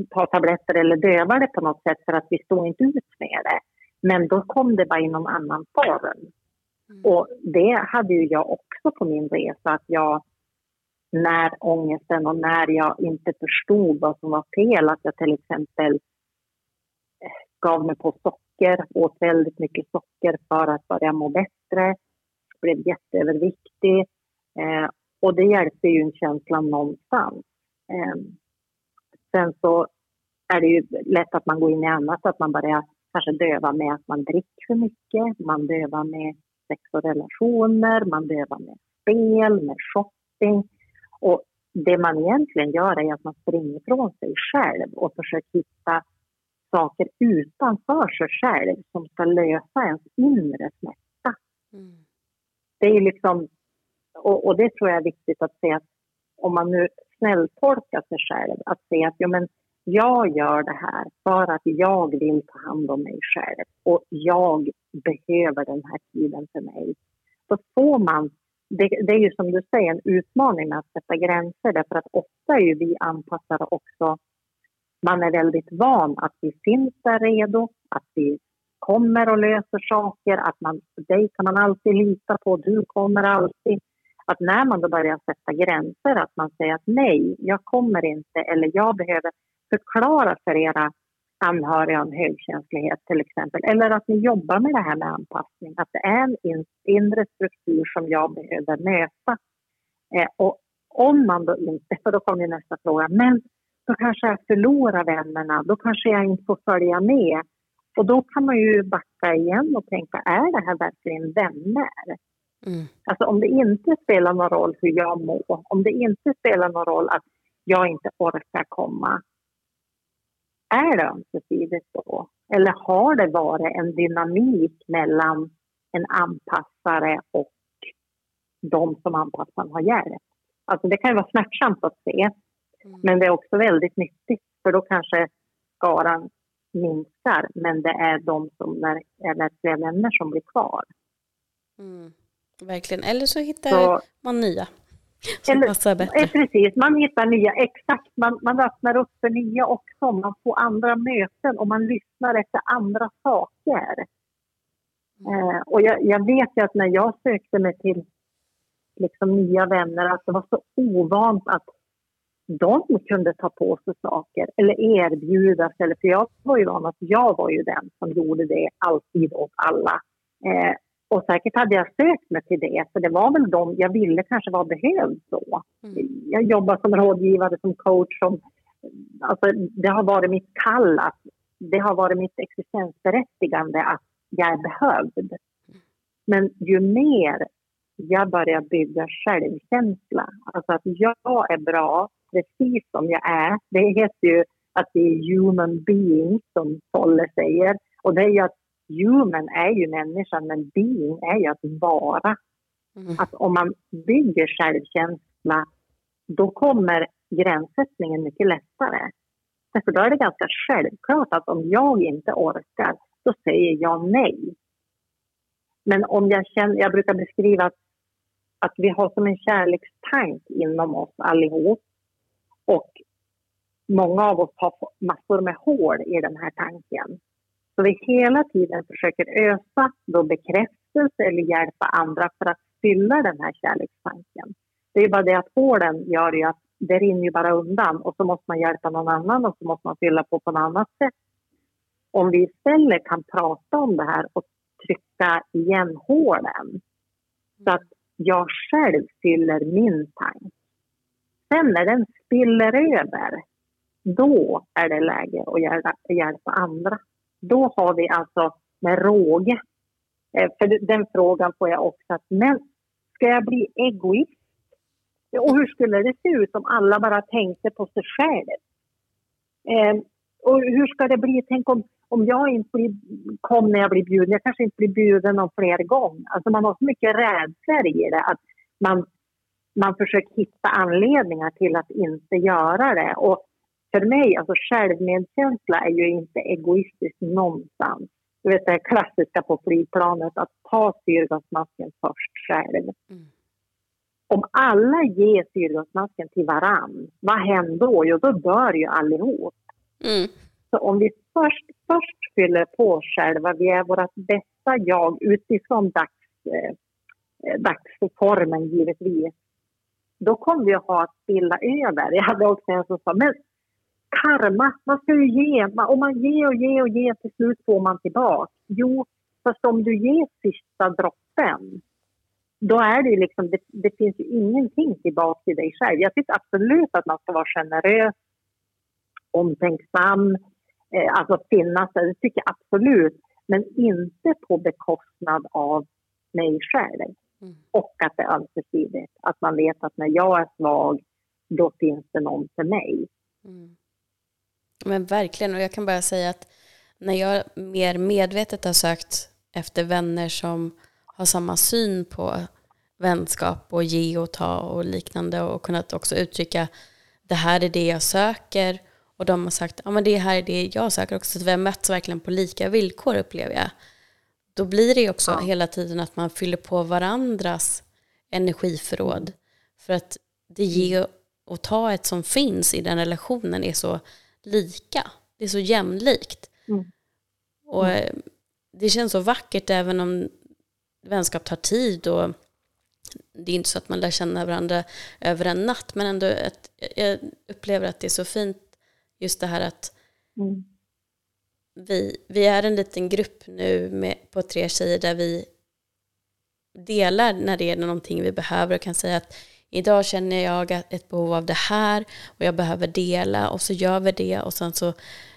B: ta tabletter eller döva det på något sätt för att vi står inte ut med det. Men då kom det bara i någon annan form. Mm. Och det hade ju jag också på min resa, att jag när ångesten och när jag inte förstod vad som var fel, att jag till exempel gav mig på socker, åt väldigt mycket socker för att börja må bättre, blev jätteöverviktig. Eh, och det hjälpte ju en känsla någonstans. Eh, Sen så är det ju lätt att man går in i annat, att man börjar kanske döva med att man dricker för mycket, man dövar med sex och relationer, man dövar med spel, med shopping. Och det man egentligen gör är att man springer ifrån sig själv och försöker hitta saker utanför sig själv som ska lösa ens inre smärta. Mm. Det är liksom, och, och, det tror jag är viktigt att se att om man nu snälltolka sig själv. Att se att ja, men jag gör det här för att jag vill ta hand om mig själv och jag behöver den här tiden för mig. Då får man, det, det är ju som du säger en utmaning att sätta gränser därför att ofta är ju vi anpassade också man är väldigt van att vi finns där redo, att vi kommer och löser saker, att man, dig kan man alltid lita på, du kommer alltid att när man då börjar sätta gränser, att man säger att nej, jag kommer inte eller jag behöver förklara för era anhöriga om högkänslighet till exempel. Eller att ni jobbar med det här med anpassning, att det är en inre struktur som jag behöver möta. Eh, och om man då inte, för då kommer nästa fråga, men då kanske jag förlorar vännerna, då kanske jag inte får följa med. Och då kan man ju backa igen och tänka, är det här verkligen vänner? Mm. Alltså om det inte spelar någon roll hur jag mår, om det inte spelar någon roll att jag inte orkar komma, är det ömsesidigt då? Eller har det varit en dynamik mellan en anpassare och de som anpassaren har hjälpt? Alltså det kan vara smärtsamt att se. Men det är också väldigt nyttigt för då kanske skaran minskar, men det är de som är verkliga vänner som blir kvar.
A: Mm, verkligen, eller så hittar så, man nya som eller, passar bättre.
B: Eh, precis, man hittar nya, exakt. Man, man öppnar upp för nya också. Man får andra möten och man lyssnar efter andra saker. Mm. Eh, och jag, jag, vet ju att när jag sökte mig till liksom, nya vänner att det var så ovant att de kunde ta på sig saker eller erbjuda sig. För jag var ju van att jag var ju den som gjorde det alltid åt alla. Eh, och säkert hade jag sökt mig till det, för det var väl de jag ville kanske vara behövd då. Mm. Jag jobbar som rådgivare, som coach. Som, alltså, det har varit mitt kall, att, det har varit mitt existensberättigande att jag är behövd. Men ju mer jag börjar bygga självkänsla, alltså att jag är bra precis som jag är. Det heter ju att det är human being, som Tolle säger. Och det är ju att human är ju människan, men being är ju att vara. Mm. Att om man bygger självkänsla, då kommer gränssättningen mycket lättare. För då är det ganska självklart att om jag inte orkar, då säger jag nej. Men om jag känner, jag brukar beskriva att, att vi har som en kärlekstank inom oss allihop. Och många av oss har massor med hål i den här tanken. Så vi hela tiden försöker ösa då bekräftelse eller hjälpa andra för att fylla den här kärlekstanken. Det är bara det att hålen gör ju att det rinner ju bara undan och så måste man hjälpa någon annan och så måste man fylla på på något annat sätt. Om vi istället kan prata om det här och trycka igen hålen så att jag själv fyller min tank. Sen när den spiller över, då är det läge att hjälpa, hjälpa andra. Då har vi alltså med råge, eh, för den frågan får jag också, att men ska jag bli egoist? Och hur skulle det se ut om alla bara tänkte på sig själv? Eh, och hur ska det bli? Tänk om, om jag inte blir, kom när jag blir bjuden, jag kanske inte blir bjuden någon fler gång. Alltså man har så mycket rädslor i det att man, man försöker hitta anledningar till att inte göra det. Och för mig, alltså självmedkänsla är ju inte egoistiskt någonstans. Du vet det klassiska på flygplanet, att ta syrgasmasken först själv. Mm. Om alla ger syrgasmasken till varann, vad händer då? Jo, då dör ju allihop. Mm. Så om vi först, först fyller på själva, vi är vårt bästa jag utifrån dags, eh, eh, dagsformen givetvis, då kommer vi att ha att spilla över. Jag hade också en som sa, men karma, man ska ju ge. Om man ger och ger och ger, till slut får man tillbaka. Jo, fast om du ger sista droppen, då är det ju liksom, det, det finns ju ingenting tillbaka till dig själv. Jag tycker absolut att man ska vara generös, omtänksam, alltså finnas där, det tycker jag absolut. Men inte på bekostnad av mig själv. Mm. Och att det är ömsesidigt. Att man vet att när jag är svag, då finns det någon för mig. Mm.
A: Men verkligen, och jag kan bara säga att när jag mer medvetet har sökt efter vänner som har samma syn på vänskap och ge och ta och liknande och kunnat också uttrycka det här är det jag söker och de har sagt ja men det här är det jag söker också så vi har mötts verkligen på lika villkor upplever jag. Då blir det också ja. hela tiden att man fyller på varandras energiförråd för att det ge och ta ett som finns i den relationen är så lika. Det är så jämlikt. Mm. Och eh, det känns så vackert även om vänskap tar tid och det är inte så att man lär känna varandra över en natt men ändå att jag upplever att det är så fint just det här att mm. vi, vi är en liten grupp nu med, på tre tjejer där vi delar när det är någonting vi behöver och kan säga att idag känner jag ett behov av det här och jag behöver dela och så gör vi det och sen så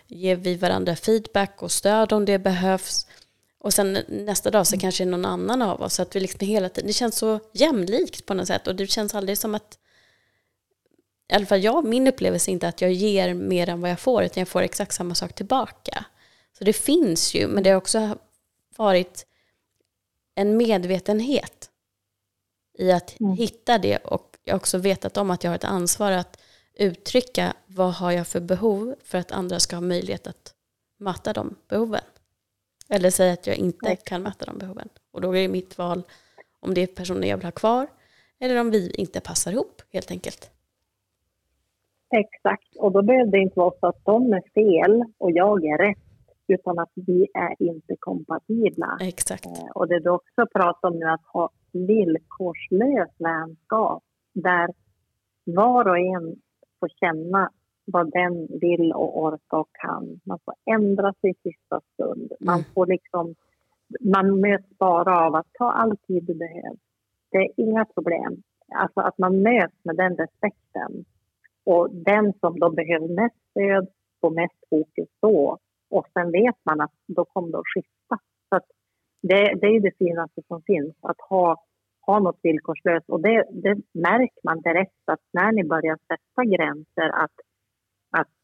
A: ger vi varandra feedback och stöd om det behövs. Och sen nästa dag så mm. kanske någon annan av oss. Så att vi liksom hela tiden, det känns så jämlikt på något sätt och det känns aldrig som att i alla fall jag, min upplevelse är inte att jag ger mer än vad jag får utan jag får exakt samma sak tillbaka. Så det finns ju, men det har också varit en medvetenhet i att mm. hitta det och jag har också vetat om att jag har ett ansvar att uttrycka vad har jag för behov för att andra ska ha möjlighet att möta de behoven. Eller säga att jag inte kan möta de behoven. Och då är det mitt val om det är personer jag vill ha kvar eller om vi inte passar ihop helt enkelt.
B: Exakt, och då behöver det inte vara så att de är fel och jag är rätt utan att vi är inte kompatibla.
A: Exakt. Eh,
B: och det du också pratar om nu, att ha villkorslös vänskap där var och en får känna vad den vill och orkar och kan. Man får ändra sig i sista stund. Man mm. får liksom... Man möts bara av att ta all tid du behöver. Det är inga problem. Alltså att man möts med den respekten. Och den som då behöver mest stöd får mest fokus då. Och sen vet man att då kommer det att skifta. Så att det, det är det finaste som finns, att ha, ha något villkorslöst. Och det, det märker man direkt att när ni börjar sätta gränser att, att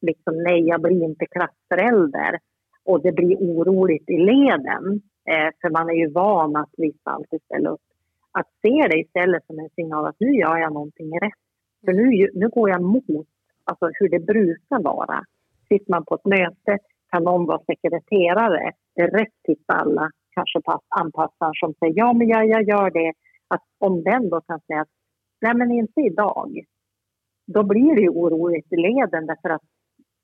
B: liksom, nej, jag blir inte klassförälder och det blir oroligt i leden, eh, för man är ju van att vissa alltid ställer upp. Att se det istället som en signal att nu gör jag någonting rätt. För nu, nu går jag mot alltså, hur det brukar vara. Sitter man på ett möte kan någon vara sekreterare direkt till typ alla kanske anpassar som säger ja men jag, jag gör det. Att om den då kan säga att nej men inte idag. Då blir det ju oroligt i leden därför att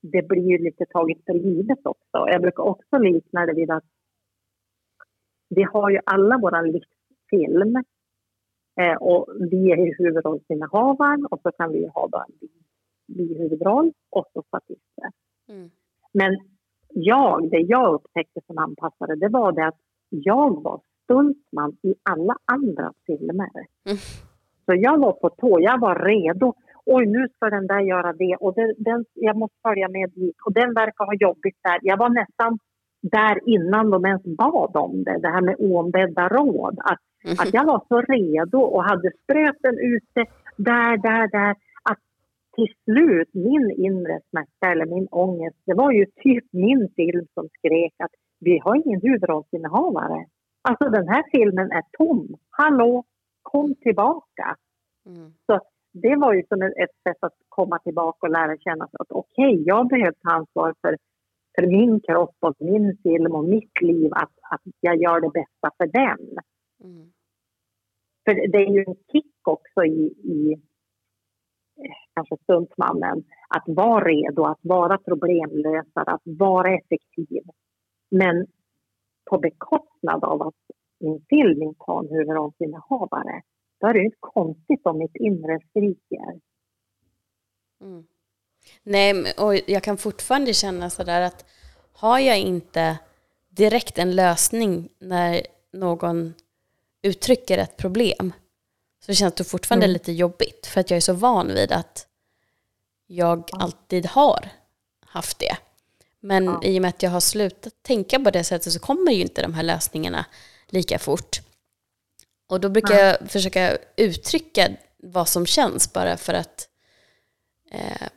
B: det blir ju lite taget för givet också. Jag brukar också likna det vid att vi har ju alla vår livsfilm eh, och vi är huvudrollsinnehavaren och så kan vi ha då en bihuvudroll och så statister. Mm. Men jag, det jag upptäckte som anpassare, det var det att jag var stuntman i alla andra filmer. Mm. Så jag var på tå, jag var redo. Oj, nu ska den där göra det och den, den, jag måste följa med dit och den verkar ha jobbigt där. Jag var nästan där innan de ens bad om det, det här med oombedda råd. Att, mm. att jag var så redo och hade spröten ute där, där, där till slut, min inre smärta eller min ångest, det var ju typ min film som skrek att vi har ingen huvudrollsinnehavare. Alltså den här filmen är tom. Hallå, kom tillbaka. Mm. Så det var ju som ett sätt att komma tillbaka och lära känna att okej, okay, jag behöver ta ansvar för, för min kropp och min film och mitt liv, att, att jag gör det bästa för den. Mm. För det är ju en kick också i, i kanske stuntmannen, att vara redo, att vara problemlösare, att vara effektiv. Men på bekostnad av att min film inte har en huvudrollsinnehavare, då är det inte konstigt om mitt inre skriker.
A: Mm. Nej, och jag kan fortfarande känna sådär att har jag inte direkt en lösning när någon uttrycker ett problem så känns det fortfarande mm. lite jobbigt för att jag är så van vid att jag ja. alltid har haft det. Men ja. i och med att jag har slutat tänka på det sättet så kommer ju inte de här lösningarna lika fort. Och då brukar ja. jag försöka uttrycka vad som känns bara för att eh,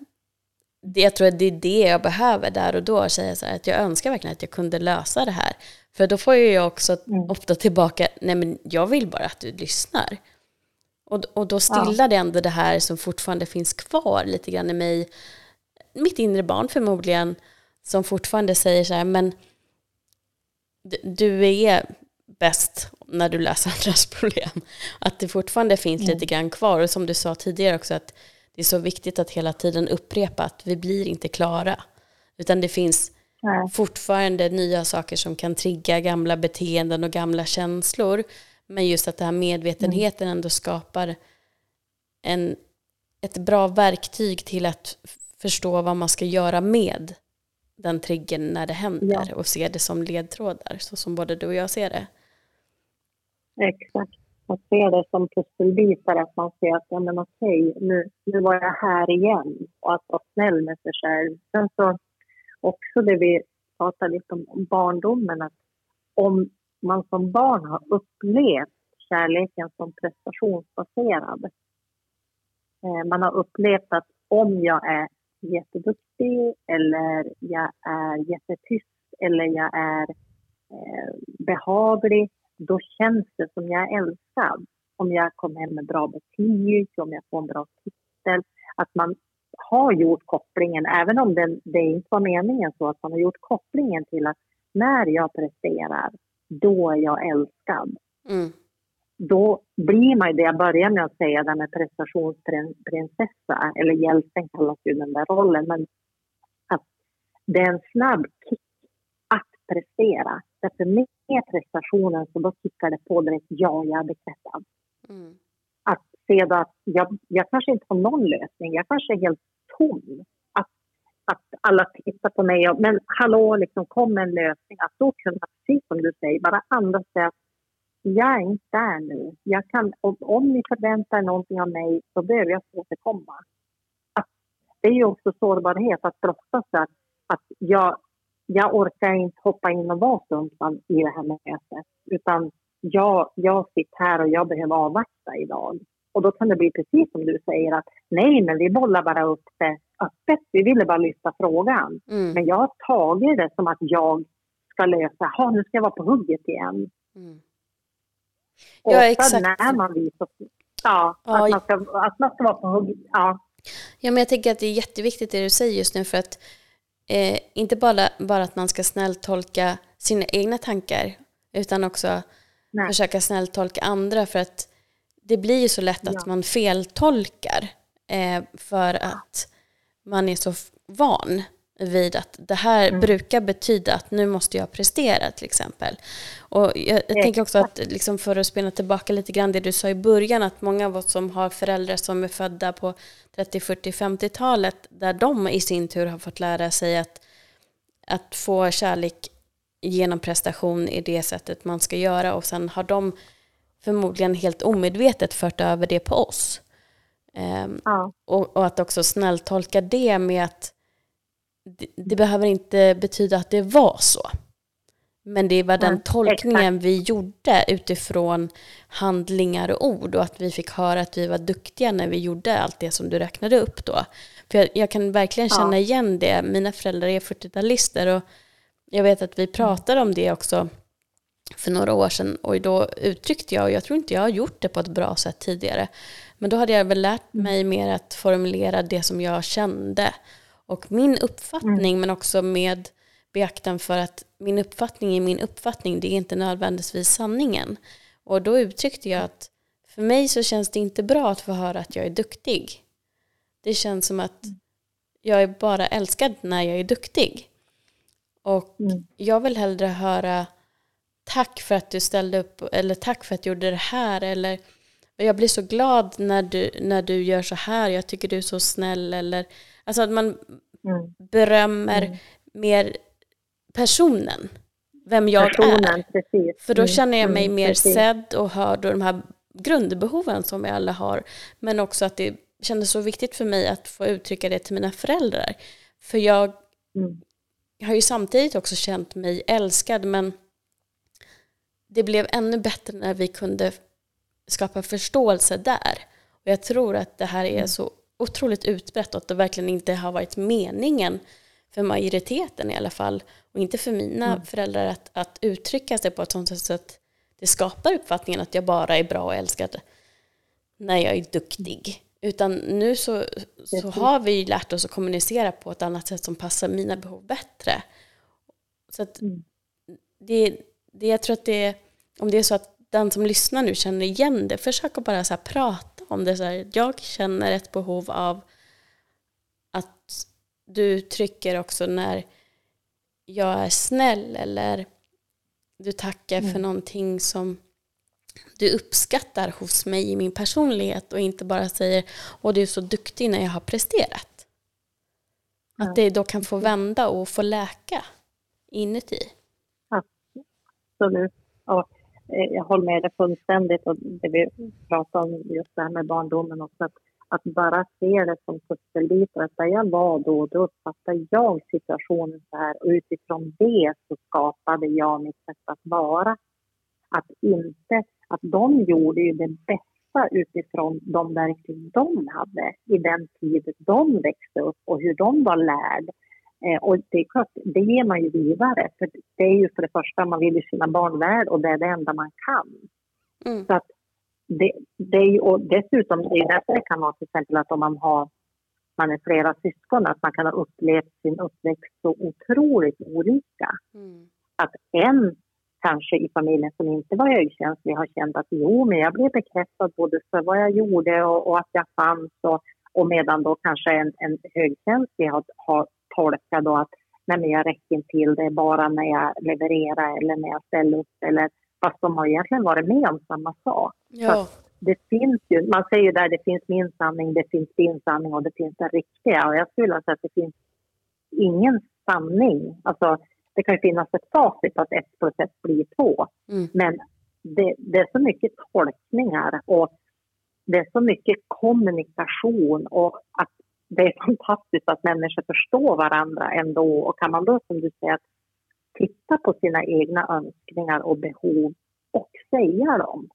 A: det, jag tror att det är det jag behöver där och då. Säga så här, att jag önskar verkligen att jag kunde lösa det här. För då får jag också mm. ofta tillbaka, nej men jag vill bara att du lyssnar. Och, och då stillar ja. det ändå det här som fortfarande finns kvar lite grann i mig. Mitt inre barn förmodligen, som fortfarande säger så här, men du är bäst när du löser andras problem. Att det fortfarande finns mm. lite grann kvar. Och som du sa tidigare också, att det är så viktigt att hela tiden upprepa att vi blir inte klara. Utan det finns Nej. fortfarande nya saker som kan trigga gamla beteenden och gamla känslor. Men just att den här medvetenheten ändå skapar en, ett bra verktyg till att förstå vad man ska göra med den triggern när det händer ja. och se det som ledtrådar, så som både du och jag ser det.
B: Exakt. Man se det som pusselbitar, att man ser att ja, men okej, nu, nu var jag här igen och att vara snäll med sig själv. Sen så också det vi pratade lite om barndomen, att om man som barn har upplevt kärleken som prestationsbaserad. Eh, man har upplevt att om jag är jätteduktig eller jag är jättetyst eller jag är eh, behaglig, då känns det som jag är älskad. Om jag kommer hem med bra betyg, om jag får en bra titel. Att man har gjort kopplingen, även om det, det inte var meningen så, att man har gjort kopplingen till att när jag presterar, då är jag älskad. Mm. Då blir man ju det jag började med att säga, där med prestationsprinsessa, eller hjälten kallas ju den där rollen, men att det är en snabb kick prestera. Därför med prestationen så då kickar det på direkt, ja, jag är bekräftad. Mm. Att se då att jag, jag kanske inte har någon lösning, jag kanske är helt tom. Att, att alla tittar på mig och, men hallå, liksom kom med en lösning. Att då kunna, precis som du säger, bara andas det att jag är inte där nu. Jag kan, om ni förväntar någonting av mig så behöver jag återkomma. Att, det är ju också sårbarhet att brottas att, att jag, jag orkar inte hoppa in och vara Sundsvall i det här mötet. Utan jag, jag sitter här och jag behöver avvakta idag. Och då kan det bli precis som du säger att nej, men vi bollar bara upp det öppet. Vi ville bara lyfta frågan. Mm. Men jag har tagit det som att jag ska lösa, ha nu ska jag vara på hugget igen. Mm. Ja, exakt. när man visar, ja, ja, att, man ska, att man ska vara på hugget. Ja.
A: ja, men jag tänker att det är jätteviktigt det du säger just nu för att eh, inte bara, bara att man ska snälltolka sina egna tankar utan också Nej. försöka snälltolka andra för att det blir ju så lätt att ja. man feltolkar eh, för att man är så van vid att det här mm. brukar betyda att nu måste jag prestera till exempel. Och jag, jag tänker också att liksom för att spela tillbaka lite grann det du sa i början att många av oss som har föräldrar som är födda på 30, 40, 50-talet där de i sin tur har fått lära sig att, att få kärlek genom prestation är det sättet man ska göra och sen har de förmodligen helt omedvetet fört över det på oss. Um, ja. och, och, att också snälltolka det med att det, det, behöver inte betyda att det var så. Men det var den tolkningen vi gjorde utifrån handlingar och ord och att vi fick höra att vi var duktiga när vi gjorde allt det som du räknade upp då. För jag, jag kan verkligen känna igen det. Mina föräldrar är 40-talister och jag vet att vi pratade om det också för några år sedan och då uttryckte jag, och jag tror inte jag har gjort det på ett bra sätt tidigare, men då hade jag väl lärt mm. mig mer att formulera det som jag kände och min uppfattning, mm. men också med beaktan för att min uppfattning är min uppfattning, det är inte nödvändigtvis sanningen. Och då uttryckte jag att för mig så känns det inte bra att få höra att jag är duktig. Det känns som att jag är bara älskad när jag är duktig. Och mm. jag vill hellre höra tack för att du ställde upp eller tack för att du gjorde det här eller jag blir så glad när du, när du gör så här, jag tycker du är så snäll eller alltså att man mm. berömmer mm. mer personen, vem jag personen, är. Precis. För då mm. känner jag mig mm, mer precis. sedd och hörd och de här grundbehoven som vi alla har. Men också att det kändes så viktigt för mig att få uttrycka det till mina föräldrar. För jag mm. har ju samtidigt också känt mig älskad men det blev ännu bättre när vi kunde skapa förståelse där. Och jag tror att det här är så otroligt utbrett och att det verkligen inte har varit meningen för majoriteten i alla fall och inte för mina mm. föräldrar att, att uttrycka sig på ett sånt sätt så att det skapar uppfattningen att jag bara är bra och älskad när jag är duktig. Utan nu så, så har vi lärt oss att kommunicera på ett annat sätt som passar mina behov bättre. Så att mm. det, det, jag tror att det om det är så att den som lyssnar nu känner igen det, försök att bara så prata om det. Så här, jag känner ett behov av att du trycker också när jag är snäll eller du tackar mm. för någonting som du uppskattar hos mig i min personlighet och inte bara säger åh du är så duktig när jag har presterat. Ja. Att det då kan få vända och få läka inuti.
B: Absolut. Och Eh, jag håller med dig fullständigt och det vi pratar om just det här med barndomen också. Att, att bara se det som pusselbitar. Där jag var då, då uppfattade jag situationen så här och utifrån det så skapade jag mitt sätt att vara. Att inte, att de gjorde ju det bästa utifrån de verktyg de hade i den tid de växte upp och hur de var lärda och det är klart, det ger man ju vidare. För det är ju för det första, man vill ju sina barn väl och det är det enda man kan. Mm. Så att det, det är ju, och dessutom, det är därför det kan vara till exempel att om man har man är flera syskon, att man kan ha upplevt sin uppväxt så otroligt olika. Mm. Att en kanske i familjen som inte var högkänslig har känt att jo, men jag blev bekräftad både för vad jag gjorde och, och att jag fanns och, och medan då kanske en, en högkänslig har, har tolkat då att nej, men jag räcker inte till, det är bara när jag levererar eller när jag ställer upp eller fast de har egentligen varit med om samma sak.
A: Ja.
B: det finns ju, man säger ju där det finns min sanning, det finns din sanning och det finns den riktiga och jag skulle vilja säga att det finns ingen sanning. Alltså, det kan ju finnas ett facit att ett plus ett blir två. Mm. Men det, det, är så mycket tolkningar och det är så mycket kommunikation och att det är fantastiskt att människor förstår varandra ändå. Och kan man då, som du säger, titta på sina egna önskningar och behov och säga dem.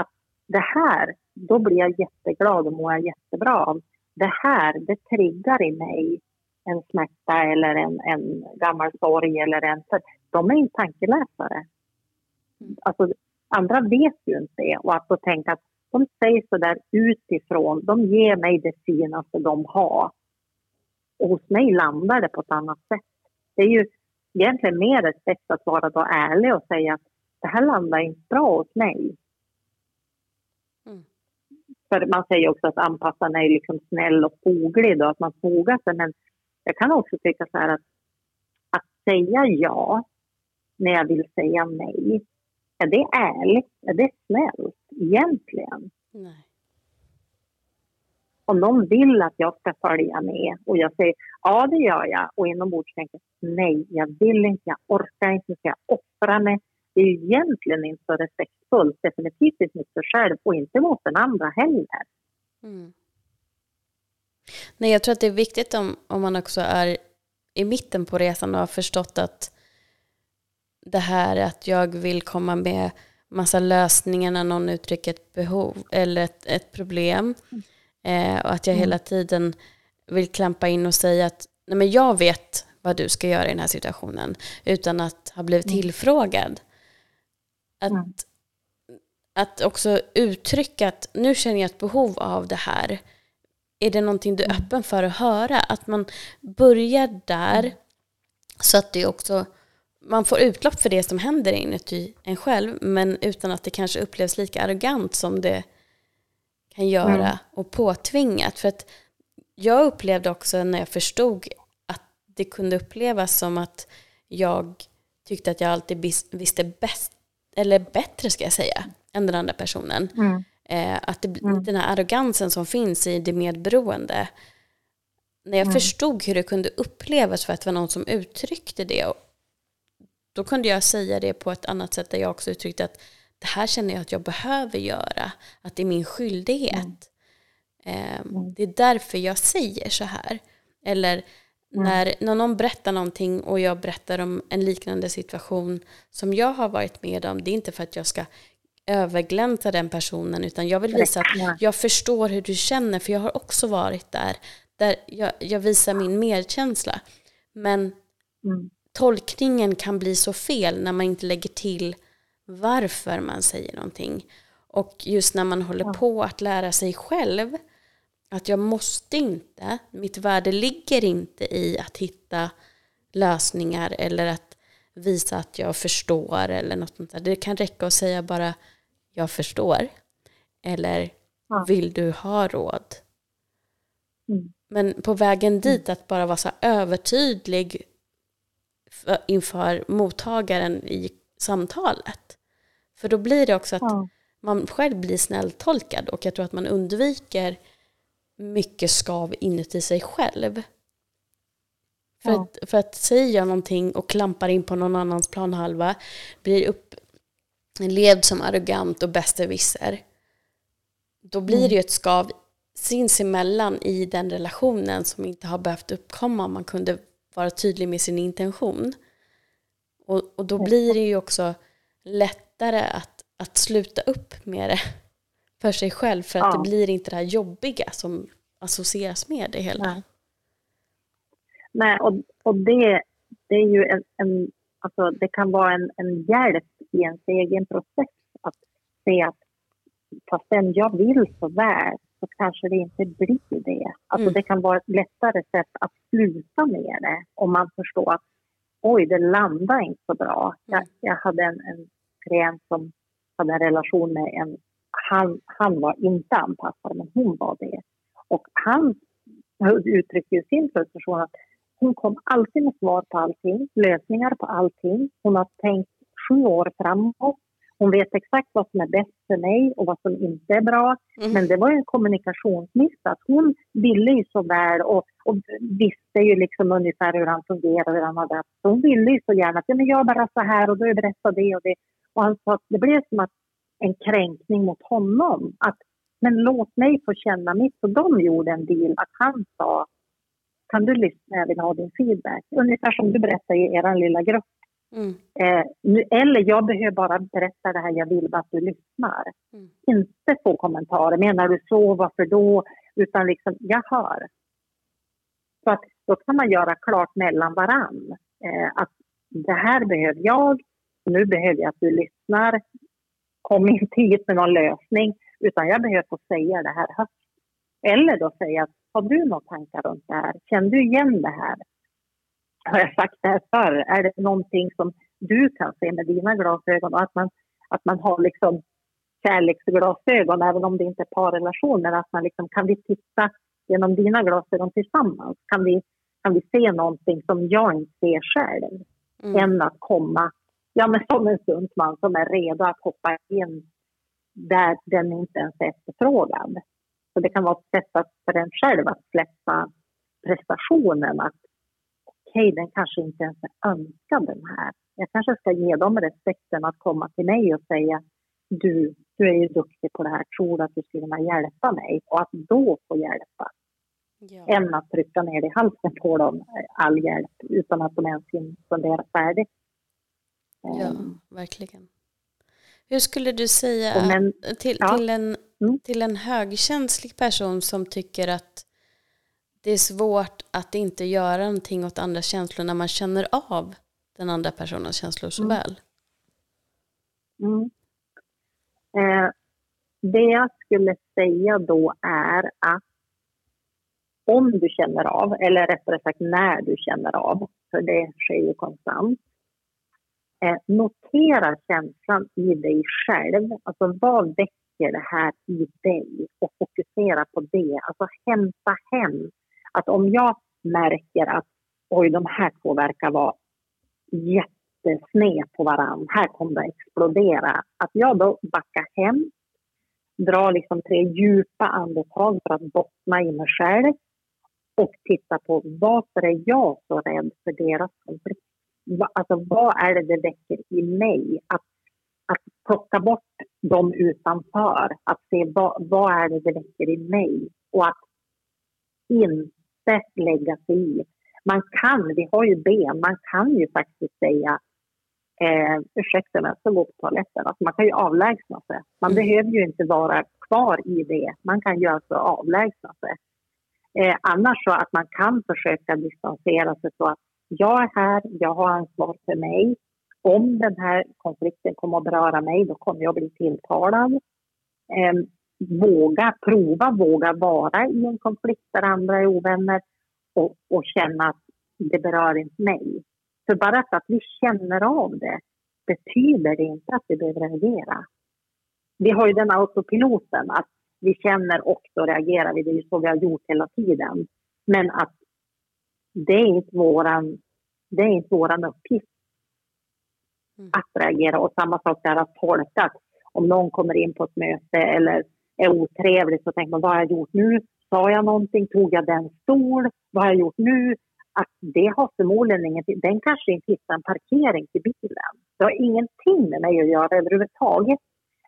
B: Att det här, då blir jag jätteglad och mår jag jättebra av. Det här, det triggar i mig en smärta eller en, en gammal sorg eller en... För de är inte tankeläsare. Alltså, andra vet ju inte det. Och att då tänka att de säger så där utifrån, de ger mig det finaste de har. Och hos mig landar det på ett annat sätt. Det är ju egentligen mer ett sätt att vara då ärlig och säga att det här landar inte bra hos mig. Mm. För man säger också att anpassaren är liksom snäll och foglig, då, att man fogar sig. Men jag kan också tycka så här att, att säga ja när jag vill säga nej, är det ärligt? Är det snällt egentligen?
A: Nej.
B: Om någon vill att jag ska följa med och jag säger ja, det gör jag och inombords tänker nej, jag vill inte, jag orkar inte, ska jag offra mig? Det är ju egentligen inte så respektfullt, definitivt inte mot sig själv och inte mot den andra heller. Mm.
A: Nej, jag tror att det är viktigt om, om man också är i mitten på resan och har förstått att det här att jag vill komma med massa lösningar när någon uttrycker ett behov eller ett, ett problem. Eh, och att jag mm. hela tiden vill klampa in och säga att Nej, men jag vet vad du ska göra i den här situationen utan att ha blivit mm. tillfrågad. Att, mm. att också uttrycka att nu känner jag ett behov av det här är det någonting du är mm. öppen för att höra? Att man börjar där mm. så att det också man får utlopp för det som händer inuti en själv men utan att det kanske upplevs lika arrogant som det kan göra mm. och påtvingat. För att jag upplevde också när jag förstod att det kunde upplevas som att jag tyckte att jag alltid visste bäst, eller bättre ska jag säga, än den andra personen. Mm. Eh, att det, mm. den här arrogansen som finns i det medberoende. När jag mm. förstod hur det kunde upplevas för att det var någon som uttryckte det. Då kunde jag säga det på ett annat sätt där jag också uttryckte att det här känner jag att jag behöver göra. Att det är min skyldighet. Eh, det är därför jag säger så här. Eller när, när någon berättar någonting och jag berättar om en liknande situation som jag har varit med om. Det är inte för att jag ska överglänsa den personen utan jag vill visa att jag förstår hur du känner för jag har också varit där. Där jag, jag visar min medkänsla. Men mm. Tolkningen kan bli så fel när man inte lägger till varför man säger någonting. Och just när man håller på att lära sig själv att jag måste inte, mitt värde ligger inte i att hitta lösningar eller att visa att jag förstår eller något sånt där. Det kan räcka att säga bara jag förstår. Eller vill du ha råd? Mm. Men på vägen mm. dit att bara vara så övertydlig inför mottagaren i samtalet. För då blir det också att ja. man själv blir snälltolkad och jag tror att man undviker mycket skav inuti sig själv. För, ja. att, för att säger jag någonting och klampar in på någon annans planhalva, blir upp, levd som arrogant och bässerwisser, då blir mm. det ju ett skav sinsemellan i den relationen som inte har behövt uppkomma om man kunde vara tydlig med sin intention. Och, och då blir det ju också lättare att, att sluta upp med det för sig själv för att ja. det blir inte det här jobbiga som associeras med det hela.
B: Nej, Nej och, och det, det är ju en, en alltså det kan vara en, en hjälp i ens egen process att se att fastän jag vill så väl så kanske det inte blir det. Alltså mm. det kan vara ett lättare sätt att sluta med det om man förstår att oj, det landar inte så bra. Jag, mm. jag hade en, en klient som hade en relation med en, han, han var inte anpassad men hon var det. Och han uttryckte sin frustration att hon kom alltid med svar på allting, lösningar på allting. Hon har tänkt sju år framåt. Hon vet exakt vad som är bäst för mig och vad som inte är bra. Mm. Men det var ju en kommunikationsmiss. Att hon ville ju så väl och, och, visste ju liksom ungefär hur han fungerar. Hur han hade. Så hon ville ju så gärna att ja, men jag bara så här och då berättar det och det. Och han sa att det blev som att en kränkning mot honom. Att men låt mig få känna mitt. Och de gjorde en deal att han sa kan du lyssna, jag vill ha din feedback. Ungefär som du berättade i er lilla grupp. Mm. Eh, eller jag behöver bara berätta det här, jag vill bara att du lyssnar. Mm. Inte få kommentarer, menar du så, varför då? Utan liksom, jag hör. Så att då kan man göra klart mellan varann eh, att det här behöver jag, nu behöver jag att du lyssnar. Kom inte hit med någon lösning, utan jag behöver få säga det här högt. Eller då säga att har du några tankar runt det här? Känner du igen det här? Har jag sagt det här förr? Är det någonting som du kan se med dina glasögon? Och att man, att man har liksom kärleksglasögon, även om det inte är parrelationer. Att man liksom, kan vi titta genom dina glasögon tillsammans? Kan vi, kan vi se någonting som jag inte ser själv? Mm. Än att komma ja, men som en stuntman som är redo att hoppa in där den inte ens är efterfrågad. Så det kan vara ett sätt att, för en själv att släppa prestationen. Att okej, okay, den kanske inte ens är önskad den här. Jag kanske ska ge dem respekten att komma till mig och säga du, du är ju duktig på det här, tror att du skulle kunna hjälpa mig? Och att då få hjälpa. Ja. Än att trycka ner i halsen på dem all hjälp utan att de ens hinner fundera färdigt.
A: Ja, um. verkligen. Hur skulle du säga men, till, ja. till, en, mm. till en högkänslig person som tycker att det är svårt att inte göra någonting åt andra känslor när man känner av den andra personens känslor så mm. väl?
B: Mm. Eh, det jag skulle säga då är att om du känner av, eller rättare sagt när du känner av, för det sker ju konstant, Eh, notera känslan i dig själv. Alltså vad väcker det här i dig? Och fokusera på det. Alltså hämta hem. Att om jag märker att oj, de här två verkar vara jättesned på varandra. Här kommer det explodera. Att jag då backar hem, drar liksom tre djupa andetag för att bottna i mig själv och titta på varför är jag så rädd för deras konflikt? alltså, vad är det det väcker i mig? Att, att plocka bort dem utanför, att se vad, vad är det det väcker i mig och att inte lägga sig i. Man kan, vi har ju ben, man kan ju faktiskt säga eh, ursäkta mig, ska gå på toaletten. Alltså man kan ju avlägsna sig. Man mm. behöver ju inte vara kvar i det. Man kan ju alltså avlägsna sig. Eh, annars så att man kan försöka distansera sig så att jag är här, jag har ansvar för mig. Om den här konflikten kommer att beröra mig, då kommer jag bli tilltalad. Eh, våga prova, våga vara i en konflikt där andra är ovänner och, och känna att det berör inte mig. För bara för att vi känner av det betyder det inte att vi behöver reagera. Vi har ju den autopiloten att vi känner och då reagerar vi. Det är ju så vi har gjort hela tiden. Men att det är inte våran, det är inte våran uppgift mm. att reagera. Och samma sak där att tolka. Om någon kommer in på ett möte eller är otrevlig så tänker man vad har jag gjort nu? Sa jag någonting? Tog jag den stol? Vad har jag gjort nu? Att det har förmodligen ingenting. Den kanske inte hittar en parkering till bilen. Det har ingenting med mig att göra överhuvudtaget.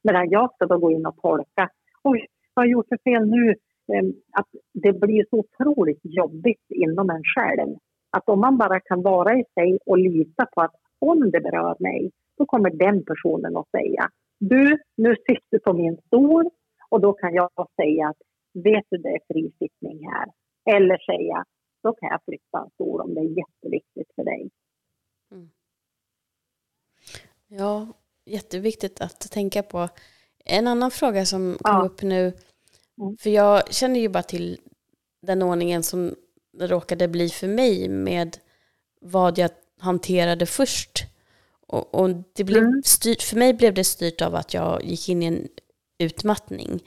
B: Medan jag ska då gå in och tolka. Oj, vad har jag gjort för fel nu? Ehm, att det blir så otroligt jobbigt inom en själv. Att om man bara kan vara i sig och lita på att om det berör mig, då kommer den personen att säga du, nu sitter du på min stol och då kan jag säga att vet du det är frisittning här. Eller säga då kan jag flytta en stol om det är jätteviktigt för dig. Mm.
A: Ja, jätteviktigt att tänka på. En annan fråga som kom ja. upp nu Mm. För jag känner ju bara till den ordningen som råkade bli för mig med vad jag hanterade först. Och, och det blev mm. styrt, för mig blev det styrt av att jag gick in i en utmattning.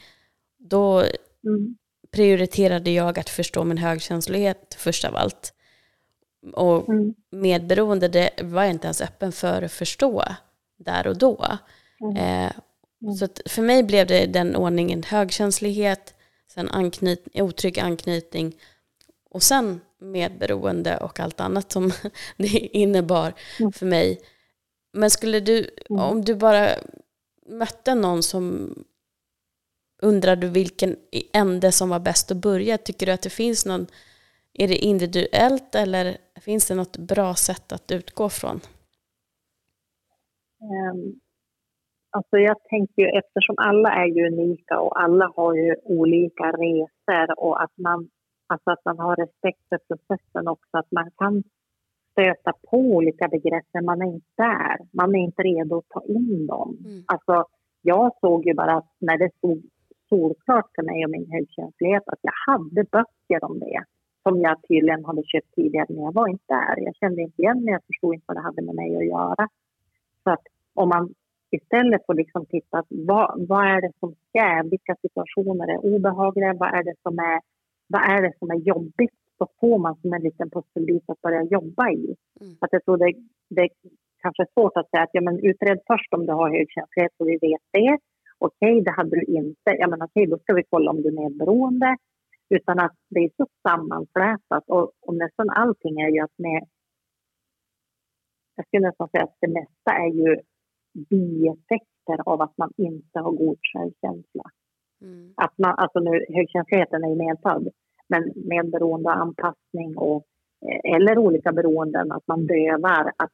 A: Då mm. prioriterade jag att förstå min högkänslighet först av allt. Och mm. medberoende, det var jag inte ens öppen för att förstå där och då. Mm. Eh, mm. så för mig blev det den ordningen högkänslighet, sen anknyt, otrygg anknytning och sen medberoende och allt annat som (laughs) det innebar mm. för mig. Men skulle du, mm. om du bara mötte någon som undrade vilken ände som var bäst att börja, tycker du att det finns någon, är det individuellt eller finns det något bra sätt att utgå från?
B: Um, alltså jag tänker ju eftersom alla är ju unika och alla har ju olika resor och att man, alltså att man har respekt för processen också, att man kan stöta på olika begrepp men man är inte där. Man är inte redo att ta in dem. Mm. Alltså, jag såg ju bara att när det stod solklart för mig och min högkänslighet att jag hade böcker om det som jag tydligen hade köpt tidigare men jag var inte där. Jag kände inte igen mig, jag förstod inte vad det hade med mig att göra. Så att om man istället får liksom titta vad, vad är det som ska, vilka situationer är obehagliga, vad är det som är, vad är, det som är jobbigt så får man som en liten pusselbit att börja jobba i. Mm. Att jag tror det, det kanske är svårt att säga att ja, men utred först om du har högkänslighet så vi vet det. Okej, okay, det hade du inte. Ja, men okej, okay, då ska vi kolla om du är medberoende. Utan att det är så sammanflätat och, och nästan allting är ju att med... Jag skulle nästan säga att det mesta är ju bieffekter av att man inte har god självkänsla. Mm. Att man, alltså nu, högkänsligheten är ju medfödd, men medberoende och anpassning och, eh, eller olika beroenden, att man dövar. Att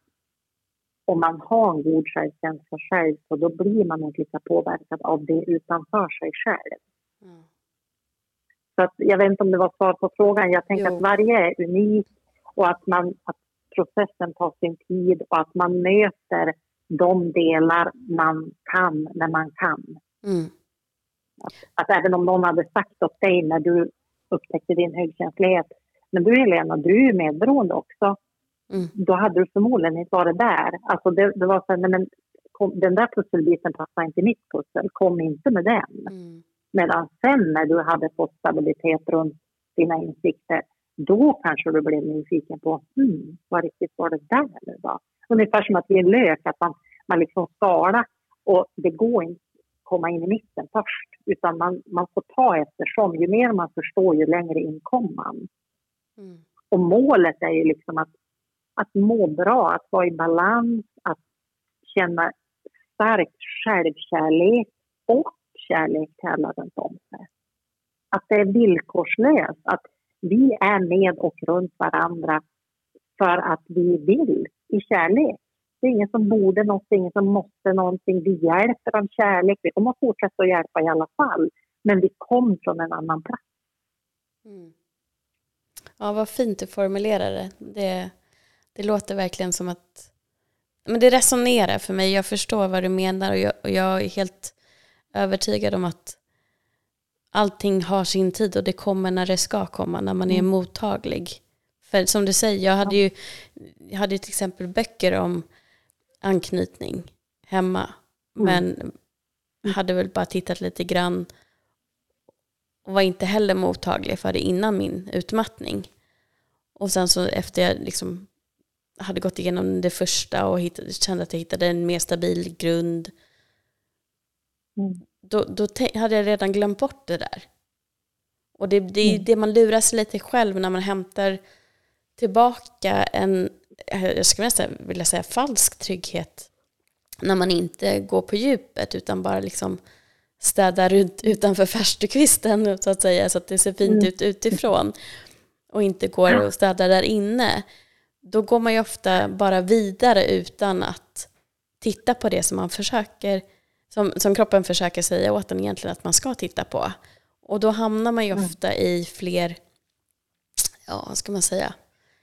B: om man har en god självkänsla själv så då blir man inte lika påverkad av det utanför sig själv. Mm. Så att, jag vet inte om det var svar på frågan. Jag tänker jo. att varje är unik och att, man, att processen tar sin tid och att man möter de delar man kan när man kan. Mm. Att, att, även om någon hade sagt åt dig när du upptäckte din högkänslighet, men du Helena, du är medberoende också. Mm. Då hade du förmodligen inte varit där. Alltså det, det var så här, nej men kom, den där pusselbiten passar inte i mitt pussel, kom inte med den. Mm. Medan sen när du hade fått stabilitet runt dina insikter, då kanske du blev nyfiken på hmm, vad riktigt var det där nu då? Ungefär som att är en lök, att man, man liksom skalar och det går inte att komma in i mitten först utan man, man får ta eftersom. Ju mer man förstår, ju längre in kommer man. Mm. Och målet är ju liksom att, att må bra, att vara i balans, att känna stark självkärlek och kärlek till alla runt om sig. Att det är villkorslöst, att vi är med och runt varandra för att vi vill i kärlek. Det är ingen som borde något, ingen som måste någonting. Vi hjälper av kärlek. Vi kommer att fortsätta att hjälpa i alla fall. Men vi kom från en annan plats.
A: Mm. Ja, vad fint du formulerar det det. Låter verkligen som att men det resonerar för mig. Jag förstår vad du menar och jag, och jag är helt övertygad om att allting har sin tid och det kommer när det ska komma, när man är mm. mottaglig. För som du säger, jag hade ju jag hade till exempel böcker om anknytning hemma, mm. men hade väl bara tittat lite grann och var inte heller mottaglig för det innan min utmattning. Och sen så efter jag liksom hade gått igenom det första och hittade, kände att jag hittade en mer stabil grund Mm. Då, då hade jag redan glömt bort det där. Och det, det är mm. det man lurar sig lite själv när man hämtar tillbaka en, jag skulle nästan vilja säga falsk trygghet. När man inte går på djupet utan bara liksom städar ut utanför farstukvisten så att säga så att det ser fint mm. ut utifrån. Och inte går och städar där inne. Då går man ju ofta bara vidare utan att titta på det som man försöker som, som kroppen försöker säga åt en egentligen att man ska titta på. Och då hamnar man ju mm. ofta i fler, ja vad ska man säga,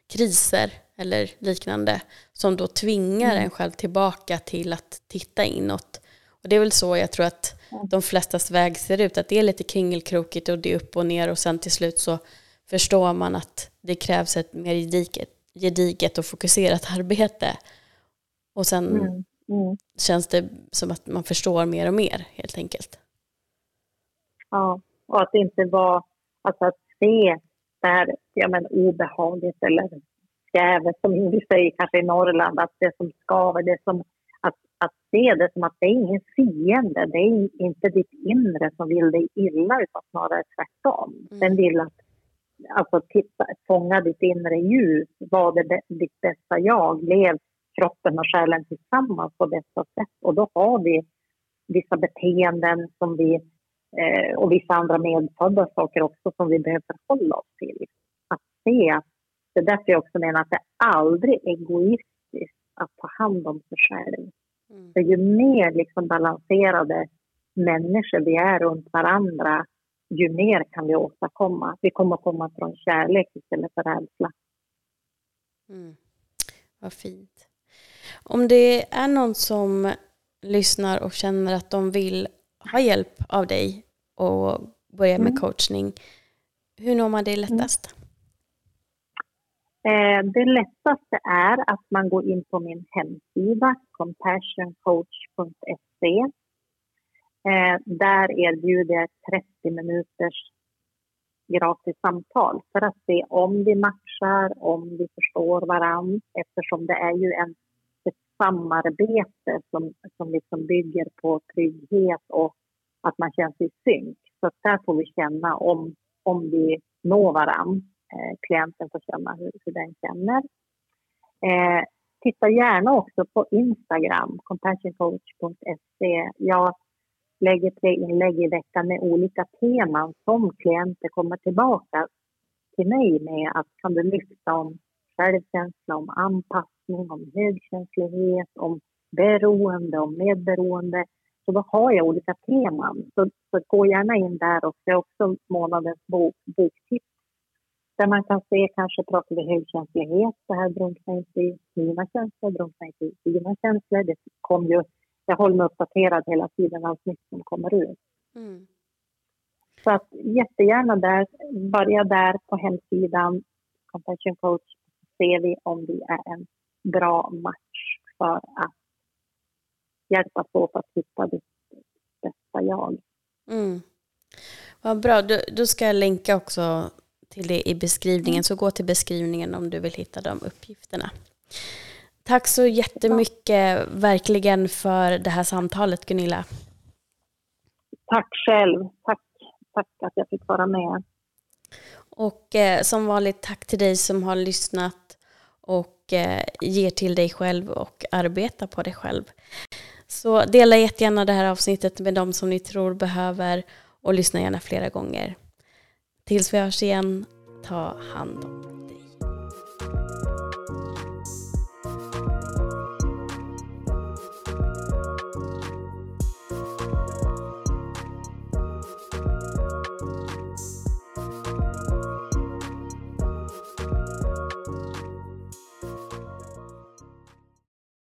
A: kriser eller liknande som då tvingar mm. en själv tillbaka till att titta inåt. Och Och det är väl så jag tror att de flestas väg ser ut, att det är lite kringelkrokigt och det är upp och ner och sen till slut så förstår man att det krävs ett mer gediget, gediget och fokuserat arbete. Och sen mm. Mm. känns det som att man förstår mer och mer helt enkelt.
B: Ja, och att det inte var, alltså att se det här ja, men obehaget eller skrävet som vi säger kanske i Norrland, att det som skaver, det som att, att se det som att det är ingen fiende, det är inte ditt inre som vill dig illa utan snarare tvärtom. Mm. Den vill att alltså, titta, fånga ditt inre ljus, var det ditt bästa jag, lev kroppen och själen tillsammans på bästa sätt och då har vi vissa beteenden som vi eh, och vissa andra medfödda saker också som vi behöver förhålla oss till. Att se, det är därför jag också menar att det aldrig är egoistiskt att ta hand om sig själv. Mm. För ju mer liksom balanserade människor vi är runt varandra, ju mer kan vi åstadkomma. Vi kommer komma från kärlek istället för rädsla.
A: Mm. Vad fint. Om det är någon som lyssnar och känner att de vill ha hjälp av dig och börja med mm. coachning, hur når man det lättast?
B: Mm. Det lättaste är att man går in på min hemsida compassioncoach.se. Eh, där erbjuder jag 30 minuters gratis samtal för att se om vi matchar, om vi förstår varandra eftersom det är ju en, ett samarbete som, som liksom bygger på trygghet och att man känner sig i synk. Så där får vi känna om, om vi når varandra. Eh, klienten får känna hur, hur den känner. Eh, titta gärna också på Instagram, compassioncoach.se. Jag lägger tre inlägg i veckan med olika teman som klienter kommer tillbaka till mig med. Att kan du lyfta om självkänsla, om anpassning, om högkänslighet, om beroende, om medberoende. Så då har jag olika teman. Så, så gå gärna in där och det är också månadens bok, boktips. Där man kan se, kanske pratar vi högkänslighet, det här drunknar inte i mina känslor, drunknar inte i dina känslor. Det kom ju, jag håller mig uppdaterad hela tiden, allt nytt som kommer ut. Mm. Så att jättegärna där, börja där på hemsidan, Compassion Coach, ser vi om vi är en bra match för att hjälpas åt att hitta ditt bästa jag.
A: Mm. Vad bra, då, då ska jag länka också till det i beskrivningen, så gå till beskrivningen om du vill hitta de uppgifterna. Tack så jättemycket verkligen för det här samtalet Gunilla.
B: Tack själv. Tack, tack att jag fick vara med.
A: Och eh, som vanligt tack till dig som har lyssnat och eh, ger till dig själv och arbetar på dig själv. Så dela jättegärna det här avsnittet med de som ni tror behöver och lyssna gärna flera gånger. Tills vi hörs igen, ta hand om